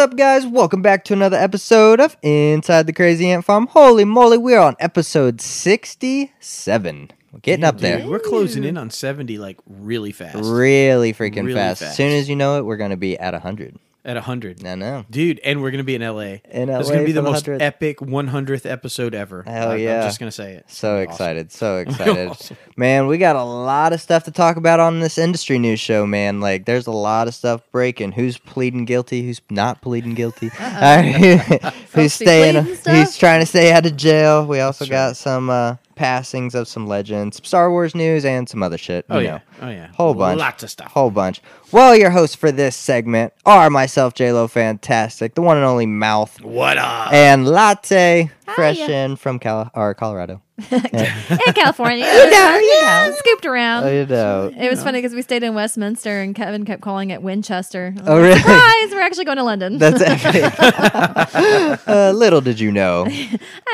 up, guys? Welcome back to another episode of Inside the Crazy Ant Farm. Holy moly, we are on episode 67. We're getting up there. We're closing in on 70 like really fast. Really freaking Really fast. As soon as you know it, we're going to be at 100. At 100. I know. Dude, and we're going to be in LA. In LA. It's LA going to be the the most 100th. epic 100th episode ever. Hell I- yeah. I'm just going to say it. So Awesome. excited. So excited. Awesome. Man, we got a lot of stuff to talk about on this industry news show, man. Like, there's a lot of stuff breaking. Who's pleading guilty? Who's not pleading guilty? who's staying? pleading Who's trying to stay out of jail? We also That's got right. some uh, passings of some legends, Star Wars news, and some other shit. Oh, you yeah. know. Oh, yeah. Whole bunch. Lots of stuff. Whole bunch. Well, your hosts for this segment are myself, J Lo, Fantastic, the one and only Mouth, What up? and Latte, fresh Hiya. in from Cal- or Colorado. in California. You know, yeah, scooped around. Oh, you know. It was funny because we stayed in Westminster and Kevin kept calling it Winchester. Oh, really? Surprise! We're actually going to London. That's epic. uh, little did you know.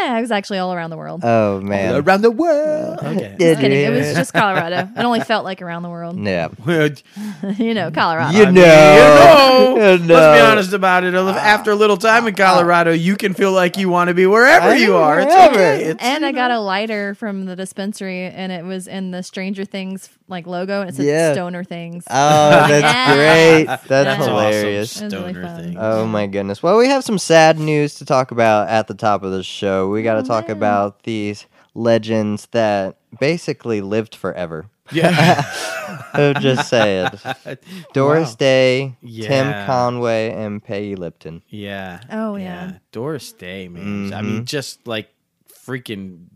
I was actually all around the world. Oh man. Around the world. Okay. Did Just you It was just Colorado. It only felt like around the world. Yeah. Well, you know, Colorado. You know. you know. You. Let's be honest about it. After a little time in ah, ah. Colorado, you can feel like you want to be wherever I you are. It's okay. It's, and I you got a lighter from the dispensary, and it was in the Stranger Things like logo, and it said Yeah. Stoner Things. Oh, that's Yeah. great. That's, That's hilarious. It was really Stoner fun. thing. Oh my goodness. Well, we have some sad news to talk about at the top of the show. We got to Oh, talk man. about these legends that basically lived forever. Yeah. I'm just saying. Doris Wow. Day, Tim Yeah. Conway, and Peggy Lipton. Yeah. Oh, yeah. Doris Day, man. I mean, Mhm. just like freaking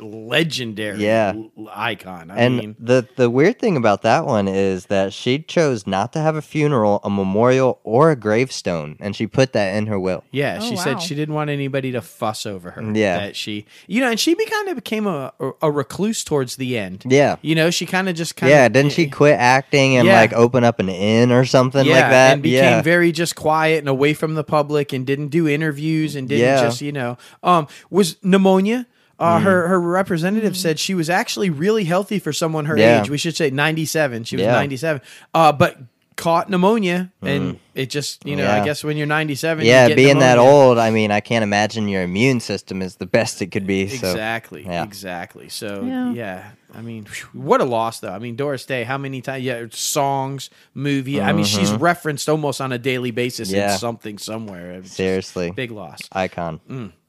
legendary Yeah. l- icon. I and mean, the the weird thing about that one is that she chose not to have a funeral, a memorial, or a gravestone, and she put that in her will. yeah, Oh, she wow. said she didn't want anybody to fuss over her. Yeah. That she, you know, and she be, kind of became a, a, a recluse towards the end. Yeah. You know, she kind of just kind of Yeah, didn't she quit acting and Yeah. like open up an inn or something yeah, like that? and became yeah. very just quiet and away from the public and didn't do interviews and didn't Yeah. just you know um was pneumonia. Uh, Mm. Her her representative said she was actually really healthy for someone her Yeah. age. We should say ninety seven. She was Yeah. ninety seven. Uh, but caught pneumonia and it just you know Mm. Yeah. I guess when you're ninety seven. yeah, being that old, I mean, I can't imagine your immune system is the best it could be. So Exactly. yeah. Exactly. So Yeah. yeah. I mean, what a loss, though. I mean, Doris Day. How many times? Yeah, songs, movie. I mean, she's referenced almost on a daily basis Mm-hmm. Yeah. in something somewhere. It's seriously, big loss. icon.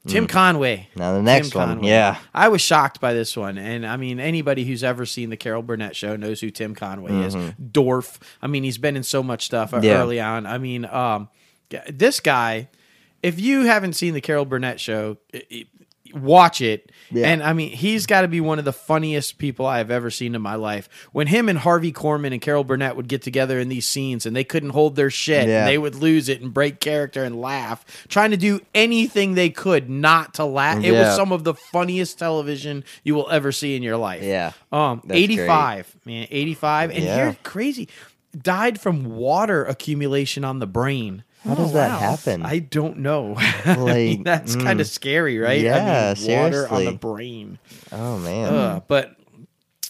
Tim Conway. Now the next Tim one, Conway. yeah, I was shocked by this one, and I mean, anybody who's ever seen the Carol Burnett show knows who Tim Conway is. Dorf. I mean, he's been in so much stuff uh, Mm-hmm. Yeah. early on. I mean, um, this guy. If you haven't seen the Carol Burnett show, i- i- watch it. Yeah. And I mean, he's got to be one of the funniest people I have ever seen in my life. When him and Harvey Korman and Carol Burnett would get together in these scenes and they couldn't hold their shit Yeah. and they would lose it and break character and laugh, trying to do anything they could not to laugh. It was some of the funniest television you will ever see in your life. Yeah. Um, That's 85, man, 85. And Yeah. here, crazy, died from water accumulation on the brain. How does that happen? I don't know. Like, That's mm. kind of scary, right? Yeah, I mean, water on the brain. oh man, Ugh, but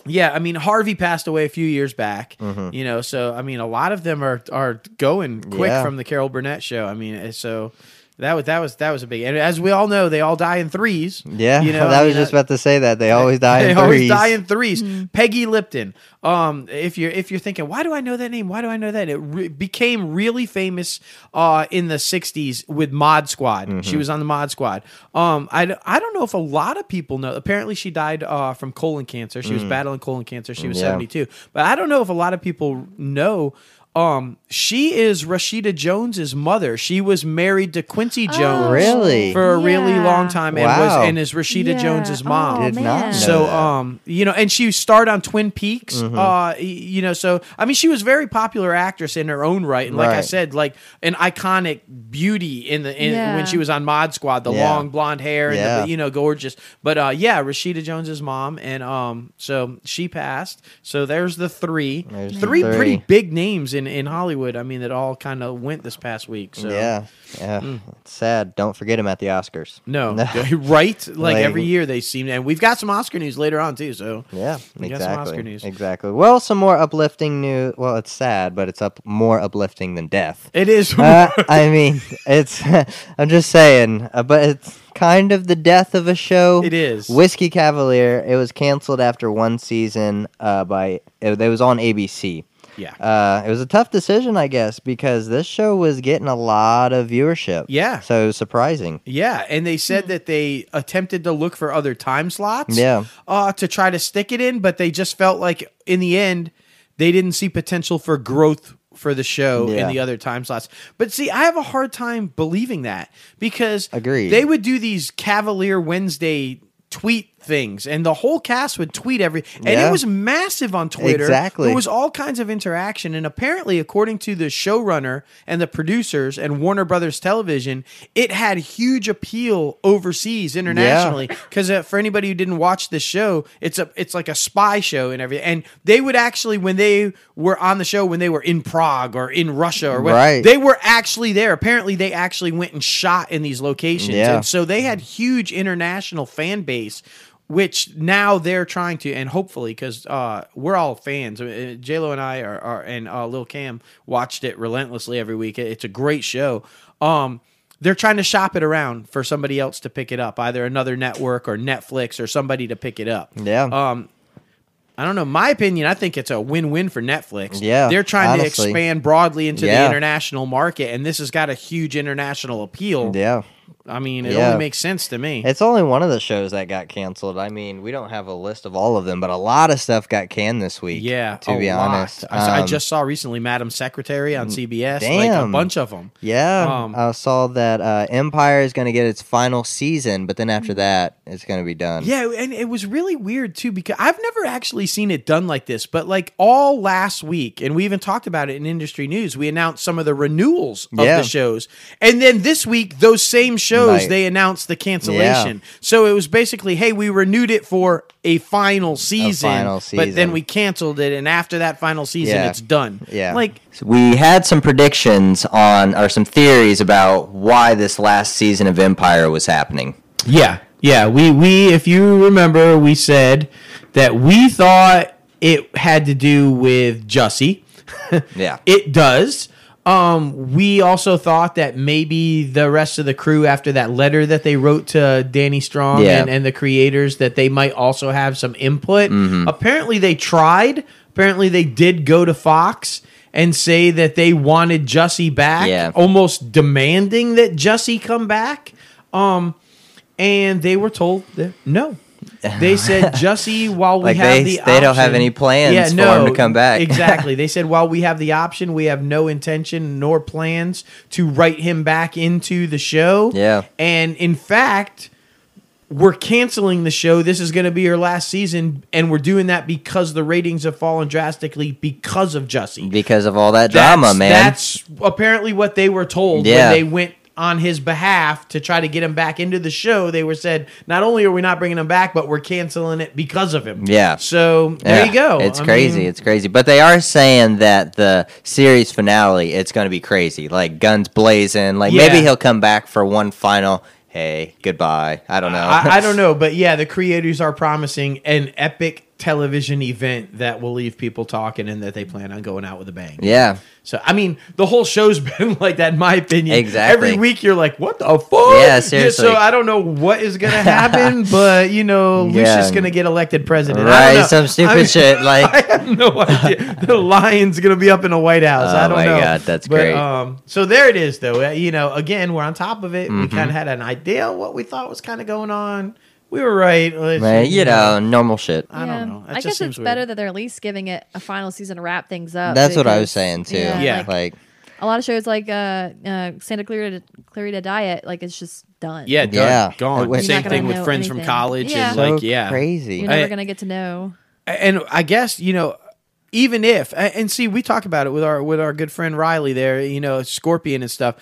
yeah, I mean Harvey passed away a few years back. Mm-hmm. You know, so I mean a lot of them are are going quick Yeah. from the Carol Burnett show. I mean, uh, so that was that was that was a big. And as we all know, they all die in threes. yeah. you know, I I was mean, just uh, about to say that they always die They in always threes. die in 3s Peggy Lipton. Um, if you're if you're thinking, why do I know that name? Why do I know that? It re- became really famous uh, in the '60s with Mod Squad. Mm-hmm. She was on the Mod Squad. Um, I, d- I don't know if a lot of people know. Apparently, she died uh, from colon cancer. She was battling colon cancer. She was Mm. Yeah. 72. But I don't know if a lot of people know. Um, she is Rashida Jones's mother. She was married to Quincy Jones Really? for a really long time, and Wow. was and is Rashida Yeah. Jones's mom. Oh, Did not man. know So, um, you know, and she starred on Twin Peaks. Mm-hmm. Uh, you know, so I mean, she was a very popular actress in her own right, and like I said, like an iconic beauty in the in, Yeah. when she was on Mod Squad, the Yeah. long blonde hair and Yeah. the, you know, gorgeous. But uh, yeah, Rashida Jones's mom, and um, so she passed. So there's the three, There's the three three. pretty big names in, in Hollywood. I mean, that all kind of went this past week. So Yeah, yeah. Hmm. It's sad. Don't forget him at the Oscars. no, right? Like, Like- every year they seem, and we've got some Oscar news later on too. So Yeah, We got some exactly. Oscar news. Exactly. Well, some more uplifting news. Well, it's sad, but it's up more uplifting than death. it is. Uh, I mean, it's. I'm just saying, uh, but it's kind of the death of a show. it is. Whiskey Cavalier. It was canceled after one season. Uh, by it, it was on ABC. Yeah. Uh, it was a tough decision, I guess, because this show was getting a lot of viewership. Yeah. So it was surprising. Yeah, and they said that they attempted to look for other time slots. Yeah. Uh, to try to stick it in, but they just felt like in the end they didn't see potential for growth for the show in the other time slots. But see, I have a hard time believing that because Agreed. they would do these Cavalier Wednesday tweet things and the whole cast would tweet every and Yeah. it was massive on Twitter. Exactly. There was all kinds of interaction and apparently according to the showrunner and the producers and Warner Brothers Television, it had huge appeal overseas internationally because uh, for anybody who didn't watch the show, it's a it's like a spy show and everything. And they would actually when they were on the show when they were in Prague or in Russia or what, Right. they were actually there. Apparently they actually went and shot in these locations. Yeah. And so they had huge international fan base which now they're trying to and hopefully because uh, we're all fans uh, j-lo and i are, are and uh, lil cam watched it relentlessly every week it's a great show um, they're trying to shop it around for somebody else to pick it up either another network or netflix or somebody to pick it up Yeah. um, I don't know. My opinion, I think it's a win-win for Netflix. Yeah, they're trying honestly. to expand broadly into the international market, and this has got a huge international appeal. yeah. I mean, it Yeah. only makes sense to me. It's only one of the shows that got canceled. I mean, we don't have a list of all of them, but a lot of stuff got canned this week. Yeah, to be lot. honest. I, I Um, just saw recently Madam Secretary on CBS, like a bunch of them. Yeah, Um, I saw that uh, Empire is going to get its final season, but then after that, it's going to be done. Yeah, and it was really weird too because I've never actually seen it done like this. But like all last week, and we even talked about it in industry news, we announced some of the renewals of Yeah. the shows, and then this week, those same shows Right. they announced the cancellation. So it was basically, hey, we renewed it for a final season, final but then we canceled it, and after that final season, Yeah. it's done. Yeah. like We had some predictions on, or some theories about why this last season of Empire was happening. Yeah, yeah. We we if you remember, we said that we thought it had to do with Jussie. Yeah. It does. Um, we also thought that maybe the rest of the crew, after that letter that they wrote to Danny Strong Yeah. and, and the creators, that they might also have some input. Mm-hmm. Apparently, they tried. Apparently, they did go to Fox and say that they wanted Jussie back, Yeah. almost demanding that Jussie come back. Um, and they were told that no. They said Jussie, while we Like, have they- the they don't have any plans for him to come back. exactly. They said while we have the option, we have no intention nor plans to write him back into the show. Yeah. And in fact, we're canceling the show. This is going to be your last season, and we're doing that because the ratings have fallen drastically because of Jussie. Because of all that drama, man. That's apparently what they were told Yeah. when they went on his behalf to try to get him back into the show. They were said, not only are we not bringing him back, but we're canceling it because of him. Yeah. So there Yeah, you go. It's I crazy. mean, it's crazy. But they are saying that the series finale, it's going to be crazy. Like guns blazing. Like maybe he'll come back for one final. Hey, goodbye. I don't know. I, I don't know, but yeah, the creators are promising an epic television event that will leave people talking and that they plan on going out with a bang. yeah. So I mean, the whole show's been like that, in my opinion. Exactly. Every week you're like, what the fuck? Yeah, seriously. So I don't know what is gonna happen, but you know, Yeah. Lucius gonna get elected president. I Right, some stupid I mean, shit, like- I have no idea. the lion's gonna be up in the White House. I Oh don't my know. God, that's But, great. Um, so there it is, though. Uh, You know, again, we're on top of it. We Mm-hmm. kind of had an idea what we thought was kind of going on. We were right. Let's- Man, you know, normal shit. I don't know. That I just guess seems it's better that they're at least giving it a final season to wrap things up. That's what I was because, saying too. Yeah. like, Like, a lot of shows like uh, uh, Santa Clarita Clarita Diet, like it's just done. Yeah, done, Yeah. gone. You're Same not gonna thing with know friends from anything. college Yeah. and so like yeah, crazy. you're never I- gonna get to know. and I guess you know, even if and see, we talk about it with our with our good friend Riley there, you know, Scorpion and stuff.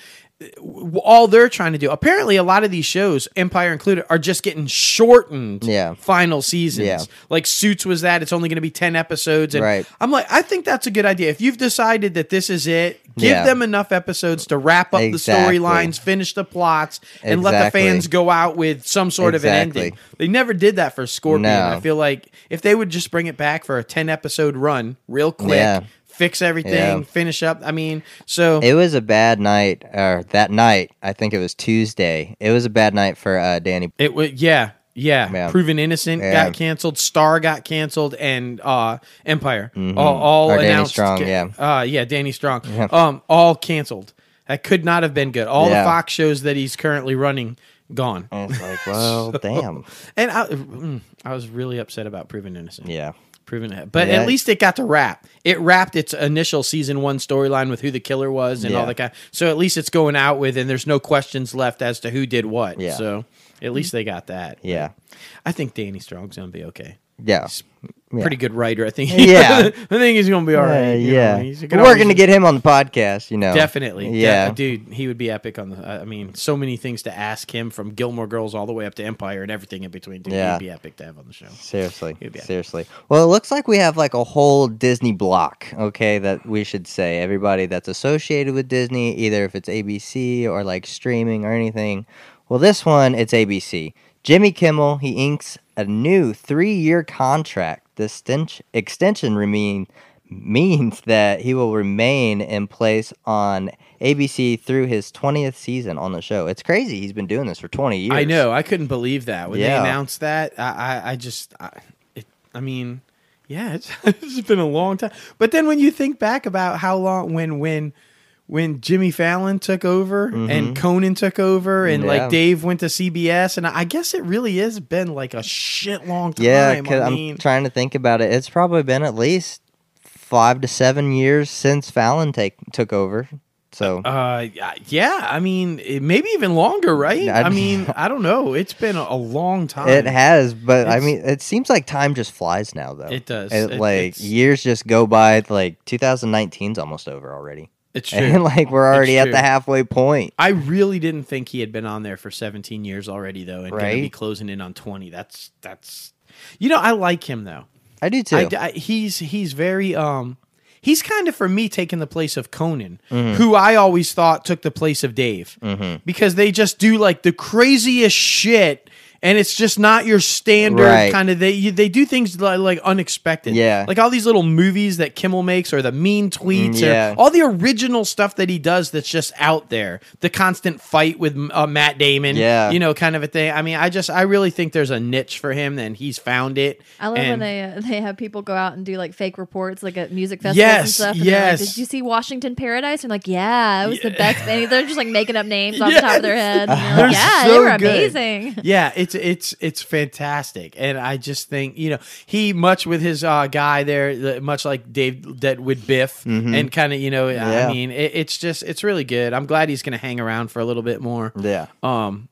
All they're trying to do. Apparently, a lot of these shows, Empire included, are just getting shortened. Yeah. final seasons. Yeah. Like Suits was that. It's only going to be ten episodes. And Right. I'm like, I think that's a good idea. If you've decided that this is it, give Yeah. them enough episodes to wrap up Exactly. the storylines, finish the plots, and let the fans go out with some sort of an ending. They never did that for Scorpion. No. I feel like if they would just bring it back for a ten episode run, real quick. Yeah. Fix everything, Yeah. finish up. I mean, so It was a bad night, or that night. I think it was Tuesday. It was a bad night for uh, Danny. It was yeah, yeah. Yeah. Proven Innocent Yeah. got canceled. Star got canceled, and uh, Empire all, all Or Danny announced. Strong, ca- yeah. uh, yeah, Danny Strong. Um, all canceled. That could not have been good. All the Fox shows that he's currently running gone. And it's like, well, damn. And I, mm, I was really upset about Proven Innocent. Yeah. Proven it, but Yeah. at least it got to wrap. It wrapped its initial season one storyline with who the killer was and all Yeah. that kind. So at least it's going out with, and there's no questions left as to who did what. Yeah. So at least they got that. Yeah. I think Danny Strong's gonna be okay. Yeah. Yeah. Pretty good writer, I think. Yeah. I think he's gonna be all right. Uh, know. yeah. He's- We're working to get him on the podcast, you know. definitely. De- Yeah. dude, he would be epic on the. I mean, so many things to ask him from Gilmore Girls all the way up to Empire and everything in between. Dude, Yeah. he'd be epic to have on the show. Seriously. He'd be happy. Seriously. Well, it looks like we have like a whole Disney block, okay, that we should say. Everybody that's associated with Disney, either if it's ABC or like streaming or anything. Well, this one, it's ABC. Jimmy Kimmel, he inks a new three year contract. This stench- extension remain, means that he will remain in place on ABC through his 20th season on the show. It's crazy. He's been doing this for 20 years. I know. I couldn't believe that when they announced that. I, I, I just, I, it, I mean, yeah, it's, it's been a long time. But then when you think back about how long, when, when, when Jimmy Fallon took over and Conan took over and Mm-hmm. Yeah. like Dave went to CBS, and I guess it really has been like a shit long time. Yeah, I I'm mean, trying to think about it. It's probably been at least five to seven years since Fallon take took over. So Uh, yeah. I mean, it, maybe even longer, right? I'd- I mean, I don't know. It's been a, long time. it has, but I mean, it seems like time just flies now, though. It does. It, It- like years just go by. Like 2019's almost over already, It's true. and like we're already at the halfway point. I really didn't think he had been on there for 17 years already, though, and going to be closing in on 20. That's that's, you know, I like him though. I do too. I, I- he's he's very um, he's kind of for me taking the place of Conan, Mm-hmm. who I always thought took the place of Dave, because they just do like the craziest shit. And it's just not your standard Right. kind of they you, they do things like, like unexpected. Yeah. Like all these little movies that Kimmel makes or the mean tweets yeah. or all the original stuff that he does that's just out there. The constant fight with uh, Matt Damon. Yeah. You know, kind of a thing. I mean, I just I really think there's a niche for him and he's found it. I love when they uh, they have people go out and do like fake reports, like at music festivals Yes, and stuff. And they're like, yes. Did you see Washington Paradise? And like, yeah, it was the best. And they're just like making up names off the top of their head. And like, yeah, so they were good. amazing. yeah, it's it's it's fantastic, and I just think you know he much with his uh, guy there, much like Dave that with Biff, and kind of you know, Mm-hmm. Yeah. I mean, it, it's just it's really good. I'm glad he's going to hang around for a little bit more. yeah. Um,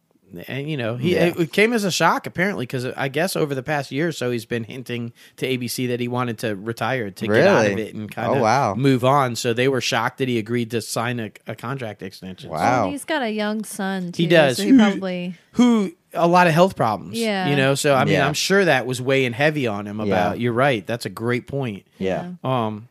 and you know, he Yeah. it came as a shock apparently because I guess over the past year or so he's been hinting to ABC that he wanted to retire to get out of it and kind of Oh, wow. move on. So they were shocked that he agreed to sign a, a contract extension. Wow. Well, he's got a young son. Too, He does. So he Who- probably. who a lot of health problems. Yeah. you know. So I mean, Yeah. I'm sure that was weighing heavy on him. About Yeah. you're right. That's a great point. Yeah. Um,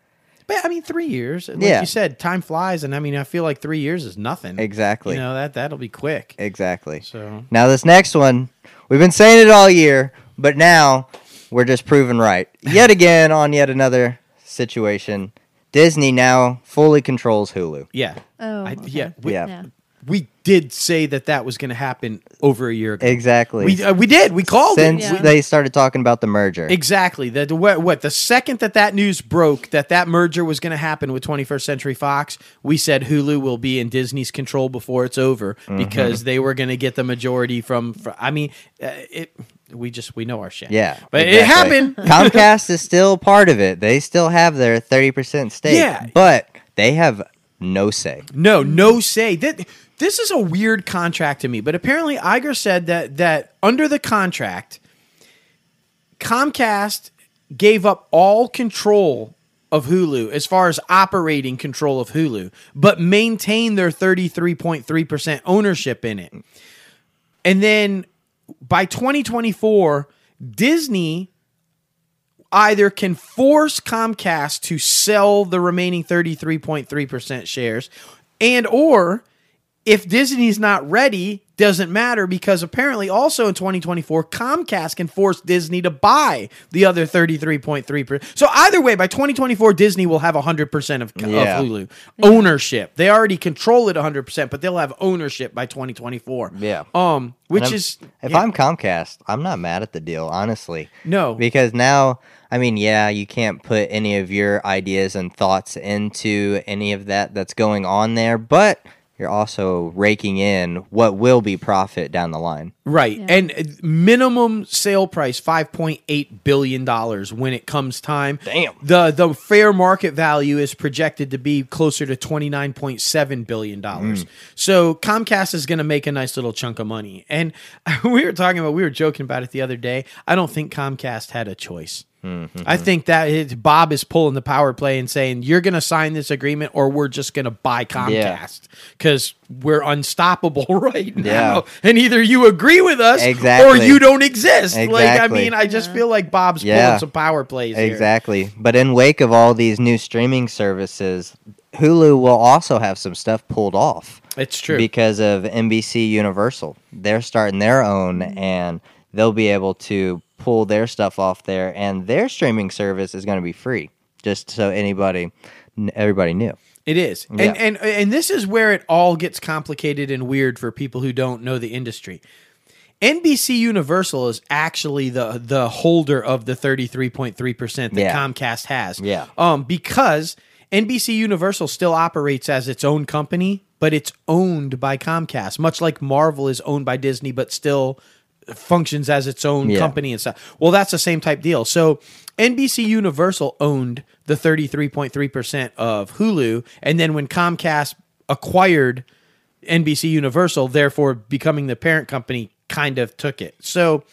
but I mean, three years. Like Yeah. you said, time flies, and I mean, I feel like three years is nothing. Exactly. You know that that'll be quick. Exactly. So Now this next one, we've been saying it all year, but now we're just proven right. Yet again on yet another situation. Disney now fully controls Hulu. yeah, Oh, I, okay. yeah, we, Yeah. Yeah. we did say that that was going to happen over a year ago. Exactly. We uh, we did. We called Since it. Yeah. they started talking about the merger. Exactly. That what, what the second that that news broke that that merger was going to happen with 21st Century Fox, we said Hulu will be in Disney's control before it's over Mm-hmm. because they were going to get the majority from. fr I mean, uh, it. We just we know our shit. yeah. but it happened. Comcast is still part of it. They still have their 30% stake. Yeah. But they have no say. No, no say. That this is a weird contract to me, but apparently Iger said that that under the contract, Comcast gave up all control of Hulu as far as operating control of Hulu, but maintain their 33.3% ownership in it. And then by 2024, Disney either can force Comcast to sell the remaining 33.3% shares and or if Disney's not ready, doesn't matter because apparently also in 2024 Comcast can force Disney to buy the other 33.3%. So either way by 2024 Disney will have 100% of, Yeah. of Hulu ownership. They already control it 100%, but they'll have ownership by 2024. Yeah. Um which is if yeah. I'm Comcast, I'm not mad at the deal, honestly. No. Because now, I mean, yeah, you can't put any of your ideas and thoughts into any of that that's going on there, but you're also raking in what will be profit down the line. Right. Yeah. And minimum sale price 5.8 billion dollars when it comes time. Damn. The the fair market value is projected to be closer to 29.7 billion dollars. Mm. So Comcast is going to make a nice little chunk of money. And we were talking about we were joking about it the other day. I don't think Comcast had a choice. Mm-hmm. I think that Bob is pulling the power play and saying you're going to sign this agreement or we're just going to buy Comcast because we're unstoppable right now. Yeah. And either you agree with us exactly. or you don't exist. Like I mean, I just feel like Bob's Yeah. pulling some power plays here. Exactly. But in wake of all these new streaming services, Hulu will also have some stuff pulled off. It's true. because of NBC Universal. They're starting their own and they'll be able to pull their stuff off there and their streaming service is going to be free just so anybody everybody knew. It is. Yeah. And and and this is where it all gets complicated and weird for people who don't know the industry. NBC Universal is actually the the holder of the 33.3% that Yeah. Comcast has. Yeah. Um because NBC Universal still operates as its own company, but it's owned by Comcast, much like Marvel is owned by Disney but still functions as its own Yeah. company and stuff. Well, that's the same type deal. So NBC Universal owned the 33.3% of Hulu. And then when Comcast acquired NBC Universal, therefore becoming the parent company, kind of took it. So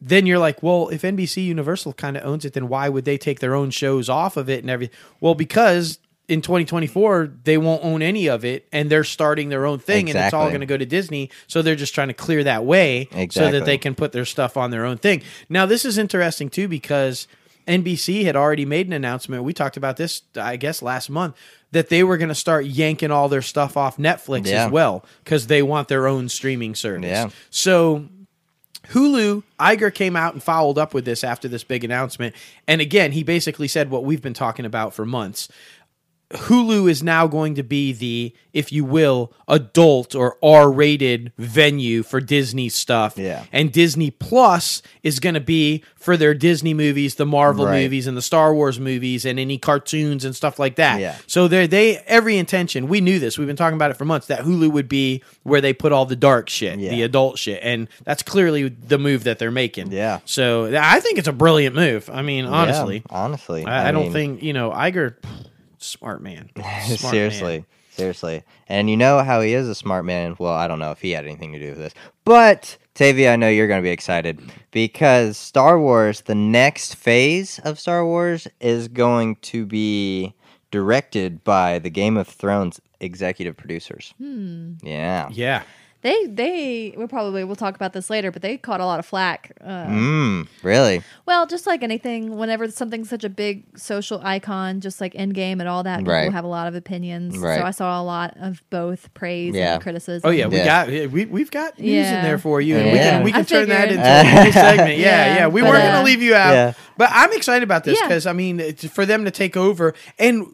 then you're like, well, if NBC Universal kind of owns it, then why would they take their own shows off of it and everything? Well, because in 2024 they won't own any of it, and they're starting their own thing, and it's all going to go to Disney. So they're just trying to clear that way so that they can put their stuff on their own thing. Now, this is interesting too because NBC had already made an announcement. We talked about this, I guess, last month that they were going to start yanking all their stuff off Netflix Yeah. as well because they want their own streaming service. Yeah. So Hulu, Iger came out and followed up with this after this big announcement. And again, he basically said what we've been talking about for months. Hulu is now going to be the, if you will, adult or R rated venue for Disney stuff. Yeah. And Disney Plus is going to be for their Disney movies, the Marvel Right. movies, and the Star Wars movies, and any cartoons and stuff like that. Yeah. So they're, they, every intention, we knew this, we've been talking about it for months, that Hulu would be where they put all the dark shit, Yeah. the adult shit. And that's clearly the move that they're making. Yeah. So I think it's a brilliant move. I mean, honestly. Yeah, honestly. I, I, don't think you know Iger. Smart man. Smart seriously. man. Seriously. And you know how he is a smart man. Well, I don't know if he had anything to do with this. But Tavia, I know you're going to be excited because Star Wars, the next phase of Star Wars is going to be directed by the Game of Thrones executive producers. Hmm. Yeah. Yeah. They they we'll probably we'll talk about this later, but they caught a lot of flack. Uh, Mm, really? Well, just like anything, whenever something's such a big social icon, just like Endgame and all that, people Right. have a lot of opinions. Right. So I saw a lot of both praise Yeah. and criticism. Oh yeah, we yeah. got we we've got news in there for you, and we can we I can turn that into a new segment. Yeah, yeah. Yeah, We but, weren't uh, gonna leave you out, Yeah. but I'm excited about this Yeah. because I mean, it's for them to take over and.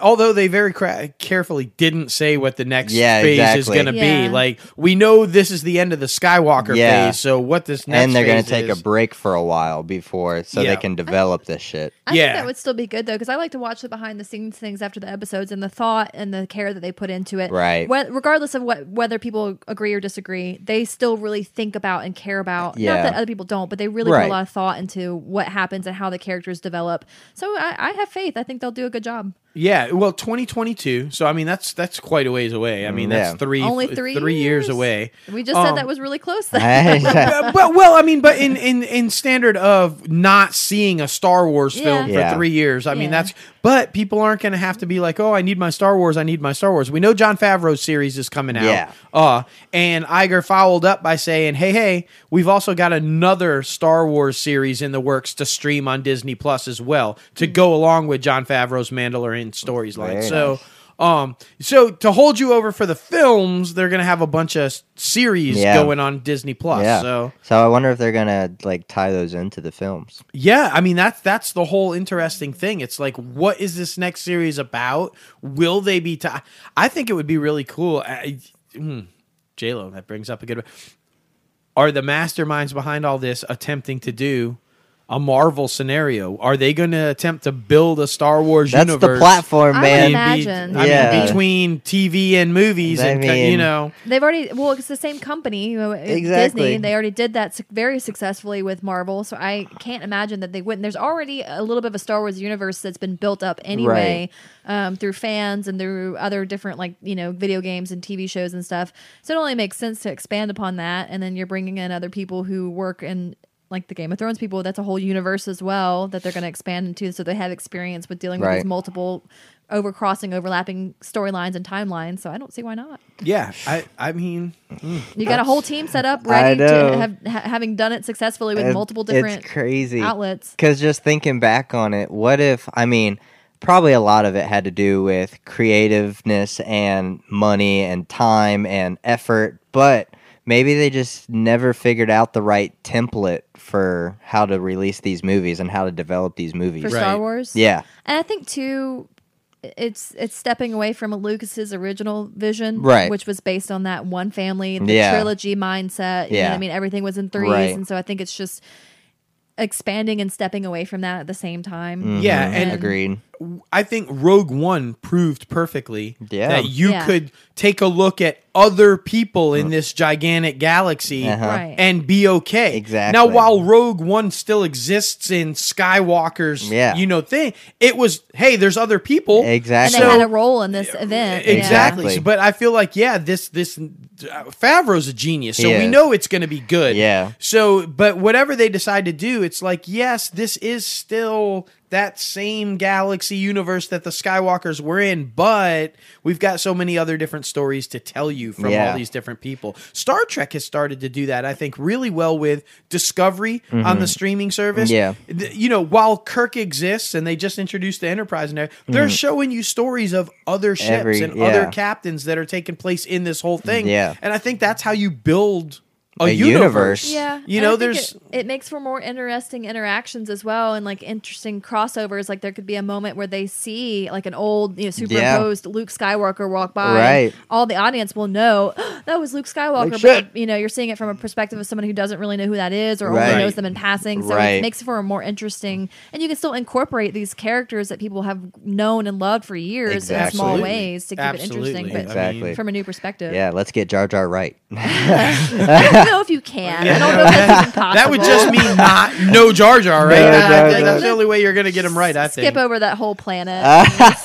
Although they very cra- carefully didn't say what the next Yeah, phase is going to Yeah. be, like we know this is the end of the Skywalker Yeah. phase. So what this next and they're going to take a break for a while before so Yeah. they can develop this shit. I Yeah. think that would still be good though, because I like to watch the behind the scenes things after the episodes and the thought and the care that they put into it. Right. Whe- regardless of what whether people agree or disagree, they still really think about and care about. Yeah. Not that other people don't, but they really put a lot of thought into what happens and how the characters develop. So I, I have faith. I think they'll do a good job. Yeah, well, 2022. So I mean, that's that's quite a ways away. I mean, Mm, that's yeah. three Only three years years? away. We just Um, said that was really close. Then. But well, I mean, but in in in standard of not seeing a Star Wars film Yeah. for Yeah. three years, I mean Yeah. that's. But people aren't going to have to be like, oh, I need my Star Wars. I need my Star Wars. We know Jon Favreau's series is coming out. Yeah. Uh, and Iger followed up by saying, hey, hey, we've also got another Star Wars series in the works to stream on Disney Plus as well to go along with Jon Favreau's Mandalorian storyline. Very So. Um, so to hold you over for the films, they're gonna have a bunch of series Yeah. going on Disney Plus. yeah. So so I wonder if they're gonna like tie those into the films. yeah, I mean that's that's the whole interesting thing. It's like, what is this next series about? Will they be? T- I think it would be really cool. I, mm, J Lo, that brings up a good. Are the masterminds behind all this attempting to do a Marvel scenario? Are they going to attempt to build a Star Wars That's universe? the platform, I would man. Be- imagine. I Yeah. mean, between TV and movies, I and co- you know, They've already well, it's the same company, you know, Exactly. Disney. They already did that very successfully with Marvel, so I can't imagine that they wouldn't. There's already a little bit of a Star Wars universe that's been built up anyway um, through fans and through other different like you know video games and TV shows and stuff. So it only makes sense to expand upon that, and then you're bringing in other people who work in. Like the Game of Thrones people, that's a whole universe as well that they're going to expand into. So they have experience with dealing with Right. these multiple overcrossing, overlapping storylines and timelines. So I don't see why not. yeah. I I mean, mm, You got a whole team set up ready to have ha- having done it successfully with It- multiple different It's crazy. outlets. Because just thinking back on it, what if, I mean, probably a lot of it had to do with creativeness and money and time and effort, but maybe they just never figured out the right template for how to release these movies and how to develop these movies. for Right. Star Wars. Yeah. and I think too, it's it's stepping away from Lucas's original vision, Right. Which was based on that one family, the Yeah. trilogy mindset. You know what Yeah. I mean, everything was in threes, Right. and so I think it's just expanding and stepping away from that at the same time. Yeah, Mhm. and- agreed. I think Rogue One proved perfectly Yeah. that you Yeah. could take a look at other people in this gigantic galaxy Uh-huh. Right. and be okay. Exactly. Now, while Rogue One still exists in Skywalker's, Yeah. you know, thing, it was hey, there's other people. Exactly. And Exactly. they So- had a role in this event. yeah. Exactly. Exactly. But I feel like yeah, this this uh, Favreau's a genius, so He we is. know it's going to be good. Yeah. So, but whatever they decide to do, it's like yes, this is still that same galaxy universe that the Skywalkers were in, but we've got so many other different stories to tell you from Yeah. all these different people. Star Trek has started to do that, I think, really well with Discovery on the mm-hmm. streaming service. Yeah. You know, while Kirk exists and they just introduced the Enterprise, and everything, they're mm-hmm. showing you stories of other ships Every- and other captains that are taking place in this whole thing. Yeah. and I think that's how you build a, A universe. universe. Yeah, you and know, I think there's it, it makes for more interesting interactions as well, and like interesting crossovers. Like there could be a moment where they see like an old, you know, superimposed Luke Skywalker walk by. and Right. all the audience will know that was Luke Skywalker. Like, but shit. you know, you're seeing it from a perspective of someone who doesn't really know who that is, or Right. only knows them in passing. So Right. it makes for a more interesting, and you can still incorporate these characters that people have known and loved for years in small ways to keep it interesting, but Exactly. from a new perspective. Yeah, let's get Jar Jar right. I don't know if you can. I don't know if that's even possible. that would just mean not no Jar Jar, right? No I Jar think that's the only way you're going to get him right. I think. skip over that whole planet.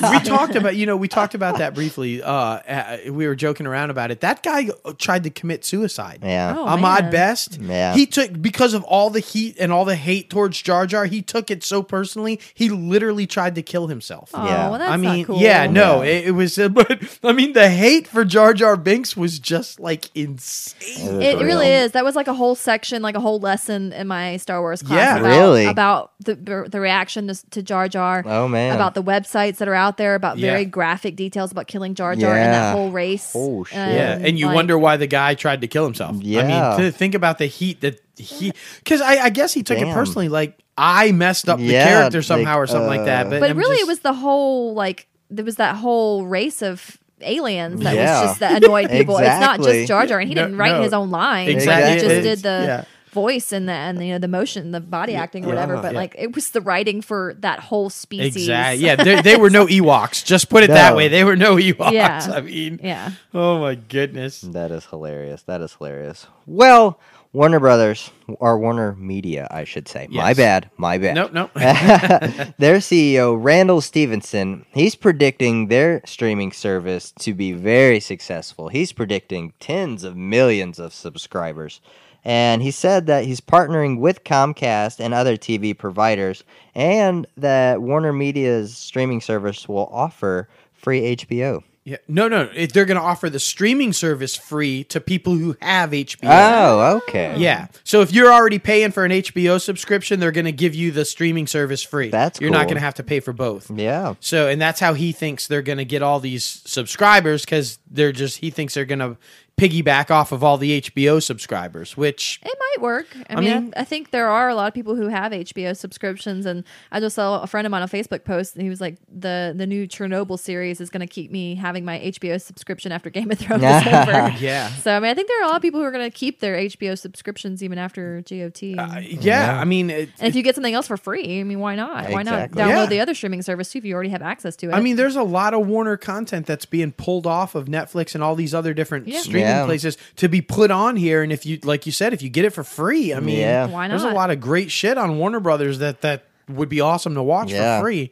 we talked about you know we talked about that briefly. Uh, uh, we were joking around about it. That guy tried to commit suicide. Yeah. Oh, Ahmed man. Best. Yeah. He took because of all the heat and all the hate towards Jar Jar. He took it so personally. He literally tried to kill himself. oh, Yeah. well, that's I mean, not cool. yeah, no, Yeah. It, it was, uh, but I mean, the hate for Jar Jar Binks was just like insane. It For really real. Is. That was like a whole section, like a whole lesson in my Star Wars class. Yeah. about, Really? about the the reaction to, to Jar Jar. Oh, man. About the websites that are out there about Yeah. very graffic details about killing Jar Jar and that whole race. Oh, shit. Yeah, and you like- wonder why the guy tried to kill himself. Yeah. I mean, to think about the heat that he, because I, I guess he took it personally, like I messed up the Yeah, character somehow like, or something like that. uh, But, But really, just- it was the whole like there was that whole race of aliens that Yeah. was just that annoyed people. It's not just Jar Jar, and he No, didn't write no. his own lines. Exactly. He just did the Yeah. voice and the and you know the motion, the body acting, or whatever. Yeah. But Yeah. like it was the writing for that whole species. exactly. Yeah, they, they were no Ewoks. Just put it that way. They were no Ewoks. Yeah. I mean, Yeah. oh my goodness. That is hilarious. That is hilarious. Well, Warner Brothers or Warner Media, I should say. My bad. My bad. Nope, nope. their CEO, Randall Stephenson, he's predicting their streaming service to be very successful. He's predicting tens of millions of subscribers. And he said that he's partnering with Comcast and other TV providers, and that Warner Media's streaming service will offer free HBO. Yeah. No, no. It, they're going to offer the streaming service free to people who have HBO. Oh, okay. Yeah. So if you're already paying for an HBO subscription, they're going to give you the streaming service free. That's You're not cool. going to have to pay for both. Yeah. So, and that's how he thinks they're going to get all these subscribers because they're just, he thinks they're going to piggyback off of all the HBO subscribers, which It might work. I, mean, mean- I, I think there are a lot of people who have HBO subscriptions, and I just saw a friend of mine on Facebook post, and he was like, "the The new Chernobyl series is going to keep me having my HBO subscription after Game of Thrones is over." yeah. So I mean, I think there are a lot of people who are going to keep their HBO subscriptions even after GOT. Uh, yeah, I mean, it, and if you get something else for free, I mean, why not? Why not download Yeah. the other streaming service too if you already have access to it? I mean, there's a lot of Warner content that's being pulled off of Netflix and all these other different Yeah. streaming Yeah. places to be put on here. And if you, like you said, if you get it for free, I mean, Yeah. Why there's a lot of great shit on Warner Brothers that that would be awesome to watch Yeah. for free.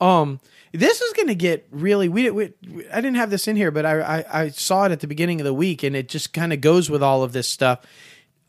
Um, this is going to get really. We, we I didn't have this in here, but I, I I saw it at the beginning of the week, and it just kind of goes with all of this stuff.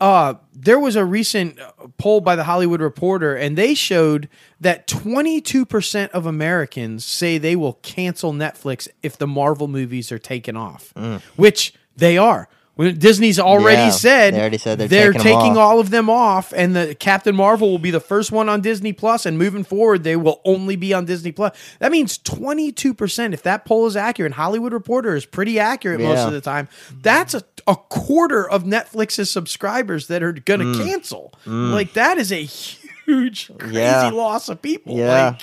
Uh, there was a recent uh, poll by the Hollywood Reporter, and they showed that 22% of Americans say they will cancel Netflix if the Marvel movies are taken off, which they are. When Disney's already Yeah, said they already said they're taking 'em taking off. all of them off, and the Captain Marvel will be the first one on Disney Plus, and moving forward, they will only be on Disney Plus. That means 22%. If that poll is accurate, and Hollywood Reporter is pretty accurate most of the time, that's a, a quarter of Netflix's subscribers that are going to Mm. cancel. Like, that is a huge, crazy Yeah. loss of people. Yeah. Like,